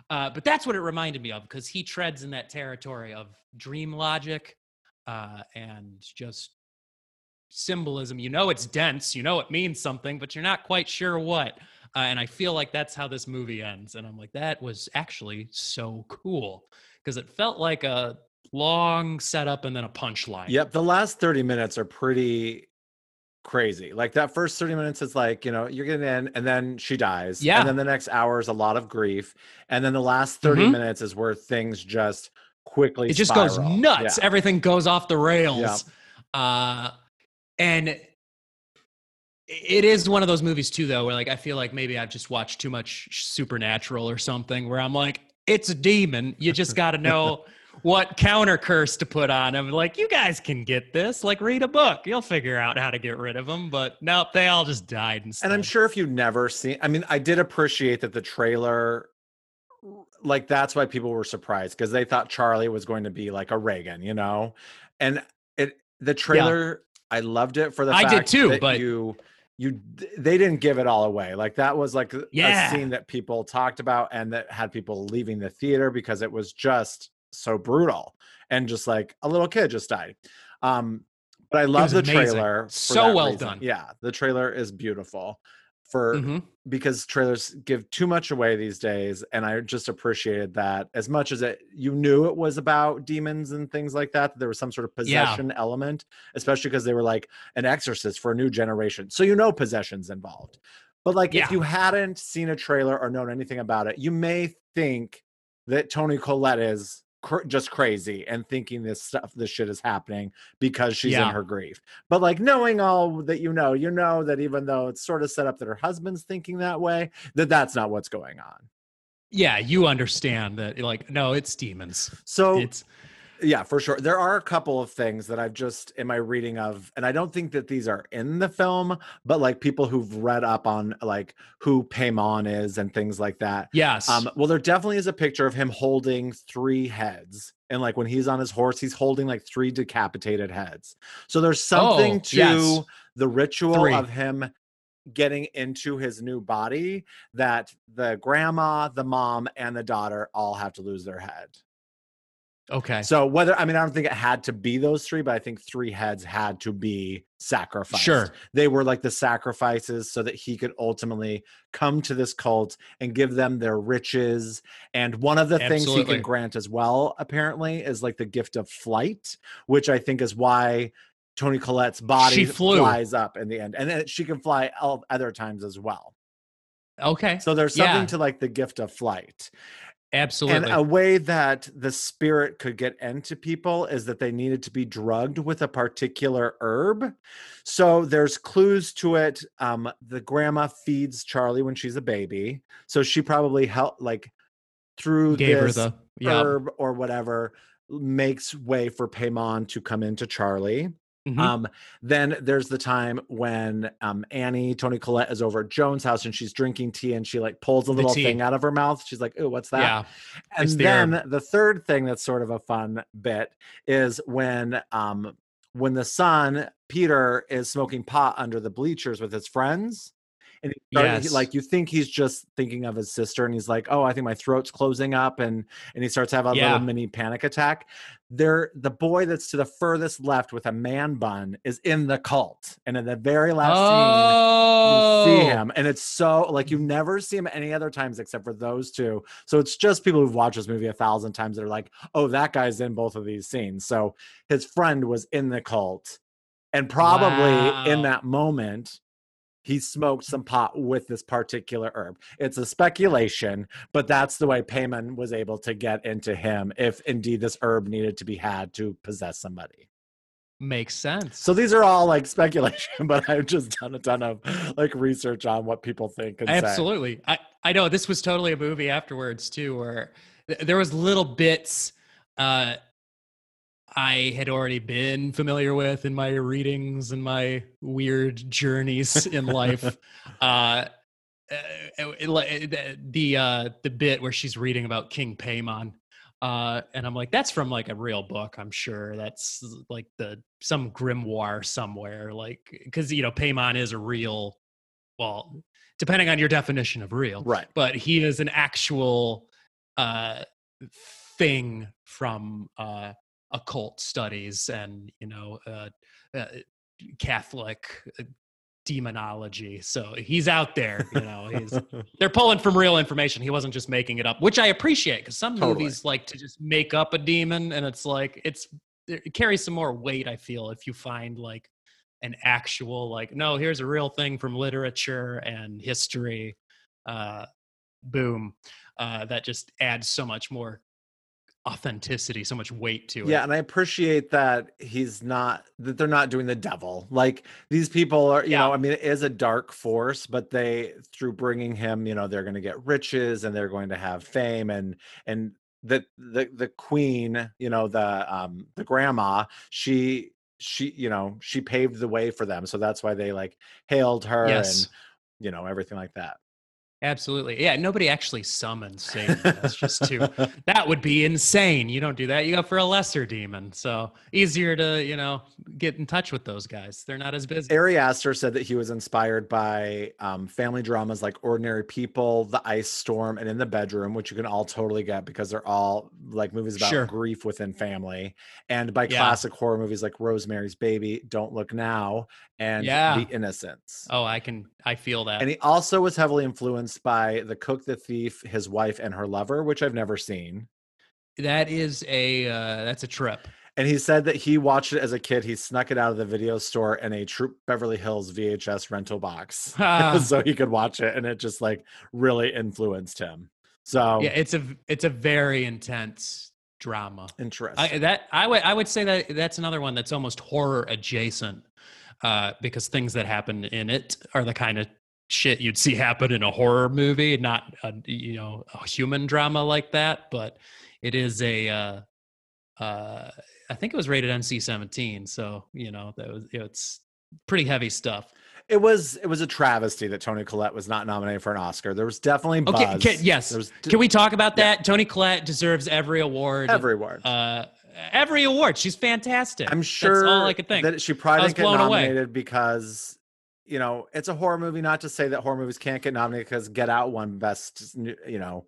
Uh, but that's what it reminded me of because he treads in that territory of dream logic uh, and just symbolism. You know, it's dense. You know, it means something, but you're not quite sure what. Uh, and I feel like that's how this movie ends. And I'm like, that was actually so cool because it felt like a long setup and then a punchline. Yep, the last 30 minutes are pretty crazy. Like that first 30 minutes is like, you know, you're getting in and then she dies. Yeah. And then the next hour is a lot of grief. And then the last 30 Mhm. minutes is where things just quickly it just goes nuts. Yeah. Everything goes off the rails. Uh, and it is one of those movies too, though, where like I feel like maybe I've just watched too much Supernatural or something, where I'm like, it's a demon. You just got to know what counter curse to put on him. Like, you guys can get this. Like, read a book. You'll figure out how to get rid of them. But nope, they all just died instead. And I'm sure if you've never seen, I mean, I did appreciate that the trailer, like that's why people were surprised because they thought Charlie was going to be like a Regan, you know, and it the trailer, I loved it for the I did too, that but- you you they didn't give it all away. Like that was like Yeah. a scene that people talked about and that had people leaving the theater because it was just so brutal and just like a little kid just died. Um, but I love the amazing. trailer. So well reason. done. Yeah, the trailer is beautiful for Mhm. because trailers give too much away these days and i just appreciated that as much as it you knew it was about demons and things like that that there was some sort of Yeah. possession element especially because they were like an exorcist for a new generation so you know possession's involved but like Yeah. if you hadn't seen a trailer or known anything about it you may think that toni collette is cr- just crazy and thinking this stuff this shit is happening because she's Yeah. in her grief but like knowing all that you know you know that even though it's sort of set up that her husband's thinking that way that that's not what's going on Yeah, you understand that. Like, no, it's demons. so It's yeah for sure there are a couple of things that i've just in my reading of and i don't think that these are in the film but like people who've read up on like who paimon is and things like that yes. um well there definitely is a picture of him holding three heads and like when he's on his horse he's holding like three decapitated heads so there's something Oh, to yes. the ritual Three. of him getting into his new body that the grandma the mom and the daughter all have to lose their head Okay. So whether I mean I don't think it had to be those three, but I think three heads had to be sacrificed. Sure. They were like the sacrifices so that he could ultimately come to this cult and give them their riches. And one of the things he can grant as well, apparently, is like the gift of flight, which I think is why Toni Collette's body flies up in the end. And then she can fly other times as well. okay. So there's something Yeah. to like the gift of flight. Absolutely. And a way that the spirit could get into people is that they needed to be drugged with a particular herb. So there's clues to it. Um, the grandma feeds Charlie when she's a baby, so she probably helped like through Gave her this the yeah. herb or whatever makes way for Paimon to come into Charlie. Mhm. Um, then there's the time when um, Annie, Toni Collette, is over at Joan's house and she's drinking tea and she like pulls a little thing out of her mouth. She's like, "Oh, what's that?" yeah. and the then the third thing that's sort of a fun bit is when um when the son peter is smoking pot under the bleachers with his friends and he started, Yes. like you think he's just thinking of his sister and he's like oh i think my throat's closing up and and he starts to have a Yeah. little mini panic attack there the boy that's to the furthest left with a man bun is in the cult and in the very last oh. scene you see oh. him and it's so like you never see him any other times except for those two so it's just people who've watched this movie a thousand times that are like oh that guy's in both of these scenes so his friend was in the cult and probably in that moment he smoked some pot with this particular herb it's a speculation but that's the way paimon was able to get into him if indeed this herb needed to be had to possess somebody Makes sense. so these are all like speculation, but I've just done a ton of like research on what people think. And say. Absolutely. I, I know this was totally a movie afterwards too, where th- there was little bits uh, I had already been familiar with in my readings and my weird journeys in life. uh, it- it- the the, uh, the bit where she's reading about King Paimon. Uh, and I'm like, that's from like a real book. I'm sure that's like the some grimoire somewhere. Like, because you know, Paimon is a real. Well, depending on your definition of real, Right. but he is an actual uh, thing from uh, occult studies and you know uh, uh, Catholic uh, demonology. So he's out there. You know, he's they're pulling from real information. He wasn't just making it up, which I appreciate because some Totally. movies like to just make up a demon, and it's like it's it carries some more weight. I feel if you find like an actual like no, here's a real thing from literature and history. Uh, boom, uh, that just adds so much more authenticity, so much weight to it. Yeah, and I appreciate that he's not that they're not doing the devil. Like these people are, you Yeah. know, I mean, it is a dark force, but they through bringing him, you know, they're going to get riches and they're going to have fame and and the the the queen, you know, the um the grandma, she she you know she paved the way for them so that's why they like hailed her Yes. and you know everything like that Absolutely. Yeah, nobody actually summons Satan. That's just too that would be insane. You don't do that. You go for a lesser demon. So easier to, you know, get in touch with those guys. They're not as busy. Ari Aster said that he was inspired by um, family dramas like Ordinary People, The Ice Storm, and In the Bedroom, which you can all totally get because they're all like movies about Sure. grief within family, and by Yeah. classic horror movies like Rosemary's Baby, Don't Look Now, and Yeah. The Innocents. Oh, I can I feel that. And he also was heavily influenced by The Cook, the Thief, His Wife, and Her Lover, which I've never seen. that is a uh that's a trip. And he said that he watched it as a kid. He snuck it out of the video store in a Troop Beverly Hills VHS rental box Ah. so he could watch it. And it just like really influenced him. So Yeah, it's a it's a very intense drama. interesting. I, that I would I would say that that's another one that's almost horror adjacent, uh, because things that happen in it are the kind of shit you'd see happen in a horror movie, not a you know a human drama like that. But it is a, uh, uh, I think it was rated NC-17, so you know that was it's pretty heavy stuff. it was it was a travesty that Toni Collette was not nominated for an Oscar. There was definitely buzz. Okay, can, yes. Was Can we talk about Yeah. that? Toni Collette deserves every award. every award. uh, every award. She's fantastic. I'm sure That's all I could think. that she probably didn't get blown away. nominated because you know it's a horror movie. Not to say that horror movies can't get nominated because Get Out won best, you know,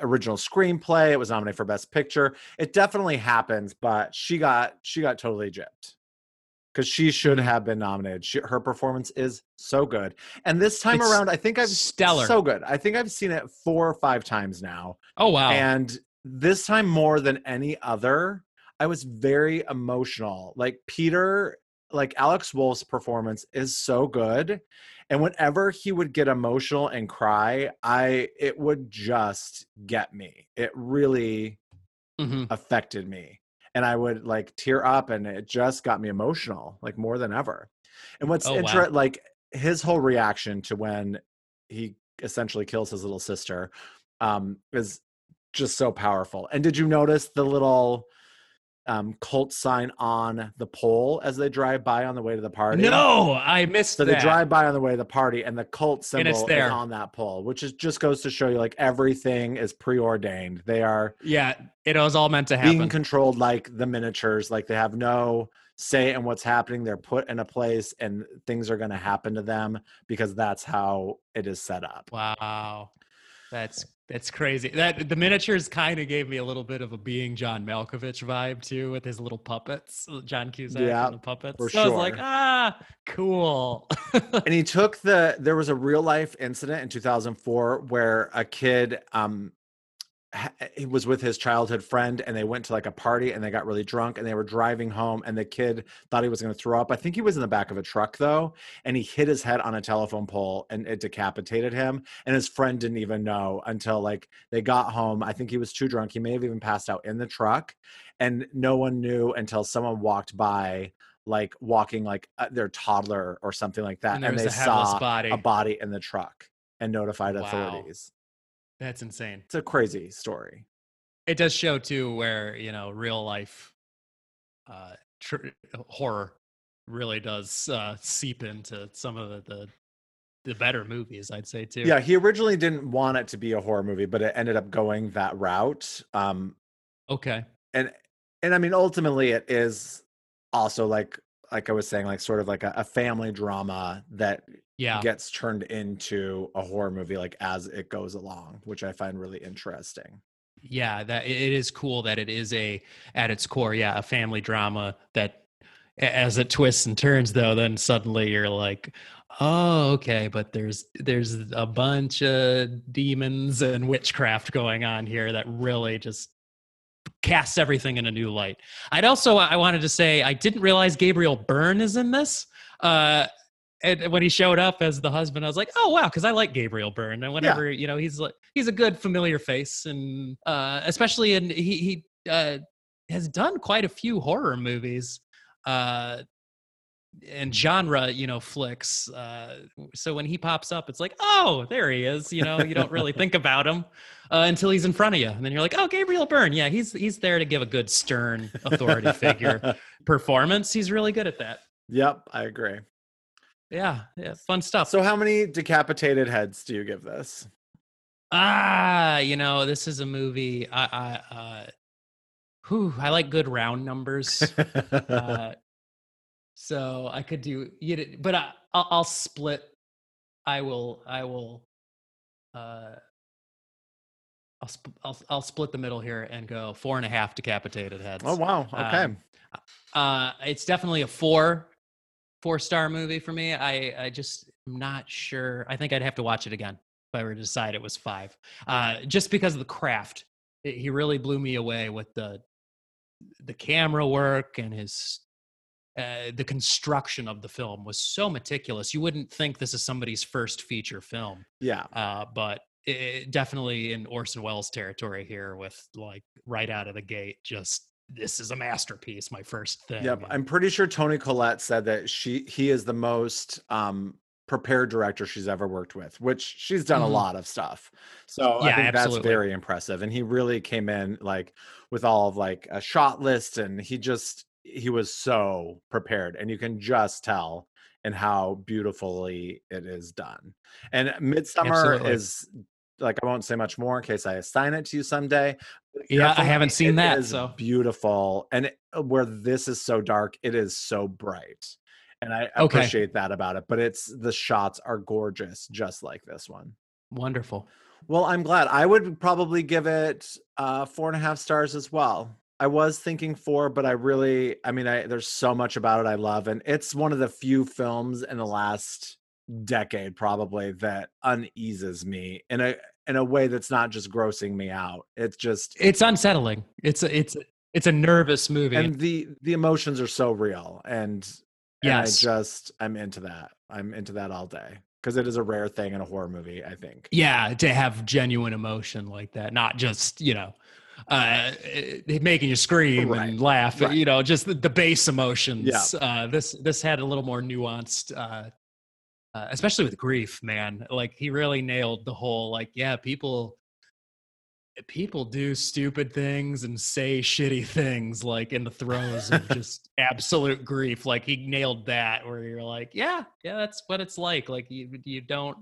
original screenplay. It was nominated for Best Picture. It definitely happens, but she got she got totally gypped because she should Mm-hmm. have been nominated. She, her performance is so good, and this time It's around, I think I've stellar. so good. I think I've seen it four or five times now, Oh wow. and this time more than any other, I was very emotional. Like Peter, like Alex Wolff's performance is so good. And whenever he would get emotional and cry, I it would just get me. It really Mhm. affected me. And I would like tear up and it just got me emotional, like more than ever. And what's Oh, wow. interesting, like his whole reaction to when he essentially kills his little sister um is just so powerful. And did you notice the little um cult sign on the pole as they drive by on the way to the party? No, I missed So that. they drive by on the way to the party, and the cult symbol is on that pole, which is just goes to show you like everything is preordained. They are Yeah, it was all meant to happen. being controlled like the miniatures, like they have no say in what's happening. They're put in a place, and things are going to happen to them because that's how it is set up. Wow. That's that's crazy. That the miniatures kind of gave me a little bit of a being John Malkovich vibe too, with his little puppets, John Cusack Yeah, and the puppets. for so I was like, ah, cool. and he took the there was a real life incident in 2004 where a kid um he was with his childhood friend and they went to like a party and they got really drunk and they were driving home and the kid thought he was going to throw up i think he was in the back of a truck though and he hit his head on a telephone pole and it decapitated him and his friend didn't even know until like they got home i think he was too drunk he may have even passed out in the truck and no one knew until someone walked by like walking like uh, their toddler or something like that and and, they a saw body. a body in the truck and notified Wow. authorities That's insane. it's a crazy story It does show too where you know real life uh, tr- horror really does uh, seep into some of the, the the better movies. I'd say too. yeah he originally didn't want it to be a horror movie but it ended up going that route um Okay. and and i mean ultimately it is also like like i was saying like sort of like a, a family drama that Yeah. gets turned into a horror movie like as it goes along which i find really interesting yeah that it is cool that it is a at its core yeah a family drama that as it twists and turns though then suddenly you're like oh okay but there's there's a bunch of demons and witchcraft going on here that really just casts everything in a new light i'd also i wanted to say i didn't realize gabriel byrne is in this uh and when he showed up as the husband, I was like, "Oh wow," because I like Gabriel Byrne, and whenever you know he's like he's a good familiar face, and uh, especially in he he uh, has done quite a few horror movies uh, and genre, you know, flicks. Uh, so when he pops up, it's like, "Oh, there he is." You know, you don't really think about him uh, until he's in front of you, and then you're like, "Oh, Gabriel Byrne, yeah, he's he's there to give a good stern authority figure performance. He's really good at that." yep i agree Yeah, yeah, fun stuff. so how many decapitated heads do you give this Ah, you know, this is a movie. I, I, uh, whew, I like good round numbers. uh, so I could do, you but I, I'll, I'll split. I will, I will, uh, I'll, sp- I'll, I'll split the middle here and go four and a half decapitated heads. oh wow okay Um, Uh, it's definitely a four, four star movie for me. I, I just am not sure. I think I'd have to watch it again if I were to decide it was five. Uh, just because of the craft, It- he really blew me away with the, the camera work and his, uh, the construction of the film was so meticulous. You wouldn't think this is somebody's first feature film yeah uh, but it, definitely in Orson Welles territory here with like right out of the gate, just this is a masterpiece. My first thing. Yep, I'm pretty sure Toni Collette said that she he is the most um prepared director she's ever worked with, which she's done Mhm. a lot of stuff. So I Yeah, think that's very impressive. And he really came in like with all of like a shot list, and he just he was so prepared, and you can just tell and how beautifully it is done. And Midsommar Absolutely. is like I won't say much more in case I assign it to you someday. Yeah, I haven't seen that, so. beautiful. And it, uh, where this is so dark, it is so bright. And I Okay. appreciate that about it. But it's the shots are gorgeous, just like this one. wonderful. Well, I'm glad. I would probably give it uh, four and a half stars as well. I was thinking four, but I really, I mean, I there's so much about it I love, and it's one of the few films in the last decade probably that uneases me in a in a way that's not just grossing me out. It's just It's unsettling. It's a, it's a, it's a nervous movie. and the the emotions are so real, and and I just I'm into that. I'm into that all day because it is a rare thing in a horror movie. I think. yeah, to have genuine emotion like that, not just you know, uh, making you scream Right, and laugh. right. You know, just the, the base emotions. Yeah. Uh, this this had a little more nuanced. Uh, uh, especially with grief, man. Like he really nailed the whole. Like, yeah, people people do stupid things and say shitty things like in the throes of just absolute grief like he nailed that where you're like yeah yeah that's what it's like like you you don't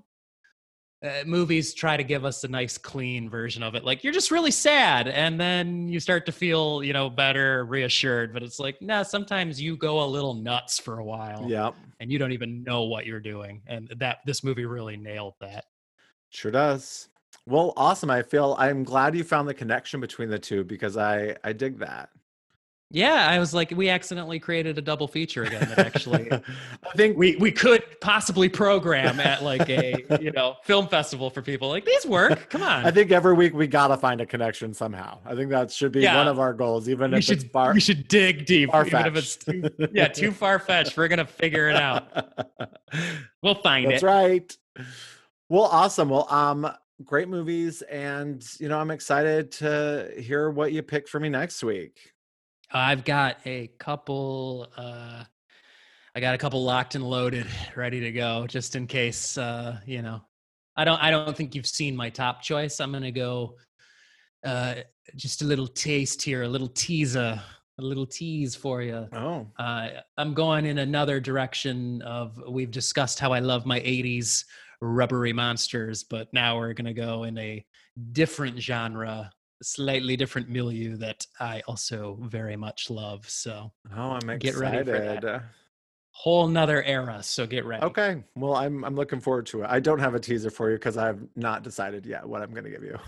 uh, movies try to give us a nice clean version of it like you're just really sad and then you start to feel you know better reassured but it's like nah sometimes you go a little nuts for a while Yep. and you don't even know what you're doing and that this movie really nailed that Sure does. Well, awesome. I feel I'm glad you found the connection between the two because I I dig that. Yeah i was like we accidentally created a double feature again that actually I think we we could possibly program at like a you know film festival for people like these work come on I think every week we gotta find a connection somehow. I think that should be Yeah. one of our goals, even we if should it's far. we should dig deep even if it's too, yeah too far fetched we're gonna figure it out we'll find That's it right. Well, awesome. Well, um, great movies, and you know, I'm excited to hear what you pick for me next week. I've got a couple uh i got a couple locked and loaded ready to go just in case uh you know. I don't i don't think you've seen my top choice. I'm gonna go uh just a little taste here a little teaser a little tease for you Oh, uh, I'm going in another direction of we've discussed how I love my 80s rubbery monsters, but now we're going to go in a different genre, slightly different milieu that I also very much love. So, oh, I'm excited. Get ready for that. Uh, whole nother era. So, get ready. Okay. Well, I'm I'm looking forward to it. I don't have a teaser for you because I've not decided yet what I'm going to give you.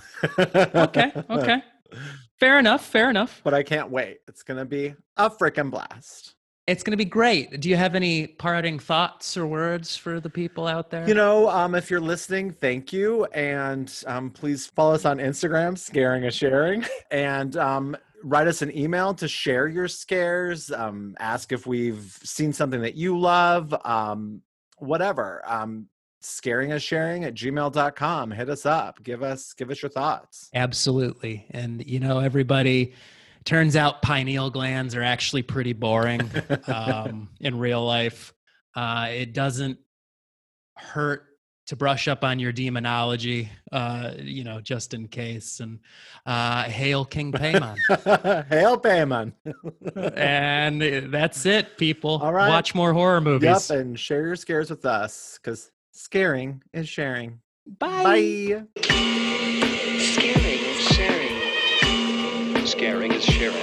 Okay. Okay. Fair enough. Fair enough. But I can't wait. It's going to be a freaking blast. It's going to be great. Do you have any parting thoughts or words for the people out there? You know, um, if you're listening, thank you. And um, please follow us on Instagram, Scaring and Sharing. And um, write us an email to share your scares. Um, ask if we've seen something that you love. Um, whatever. Um, scaring and sharing at gmail.com. Hit us up. Give us give us your thoughts. Absolutely. And you know, everybody turns out pineal glands are actually pretty boring um, in real life. Uh, it doesn't hurt to brush up on your demonology, uh, you know, just in case. And uh, hail King Paimon. Hail Paimon. and that's it, people. All right. Watch more horror movies. Yep, and share your scares with us because scaring is sharing. Bye. Bye. Sharing. Is sharing.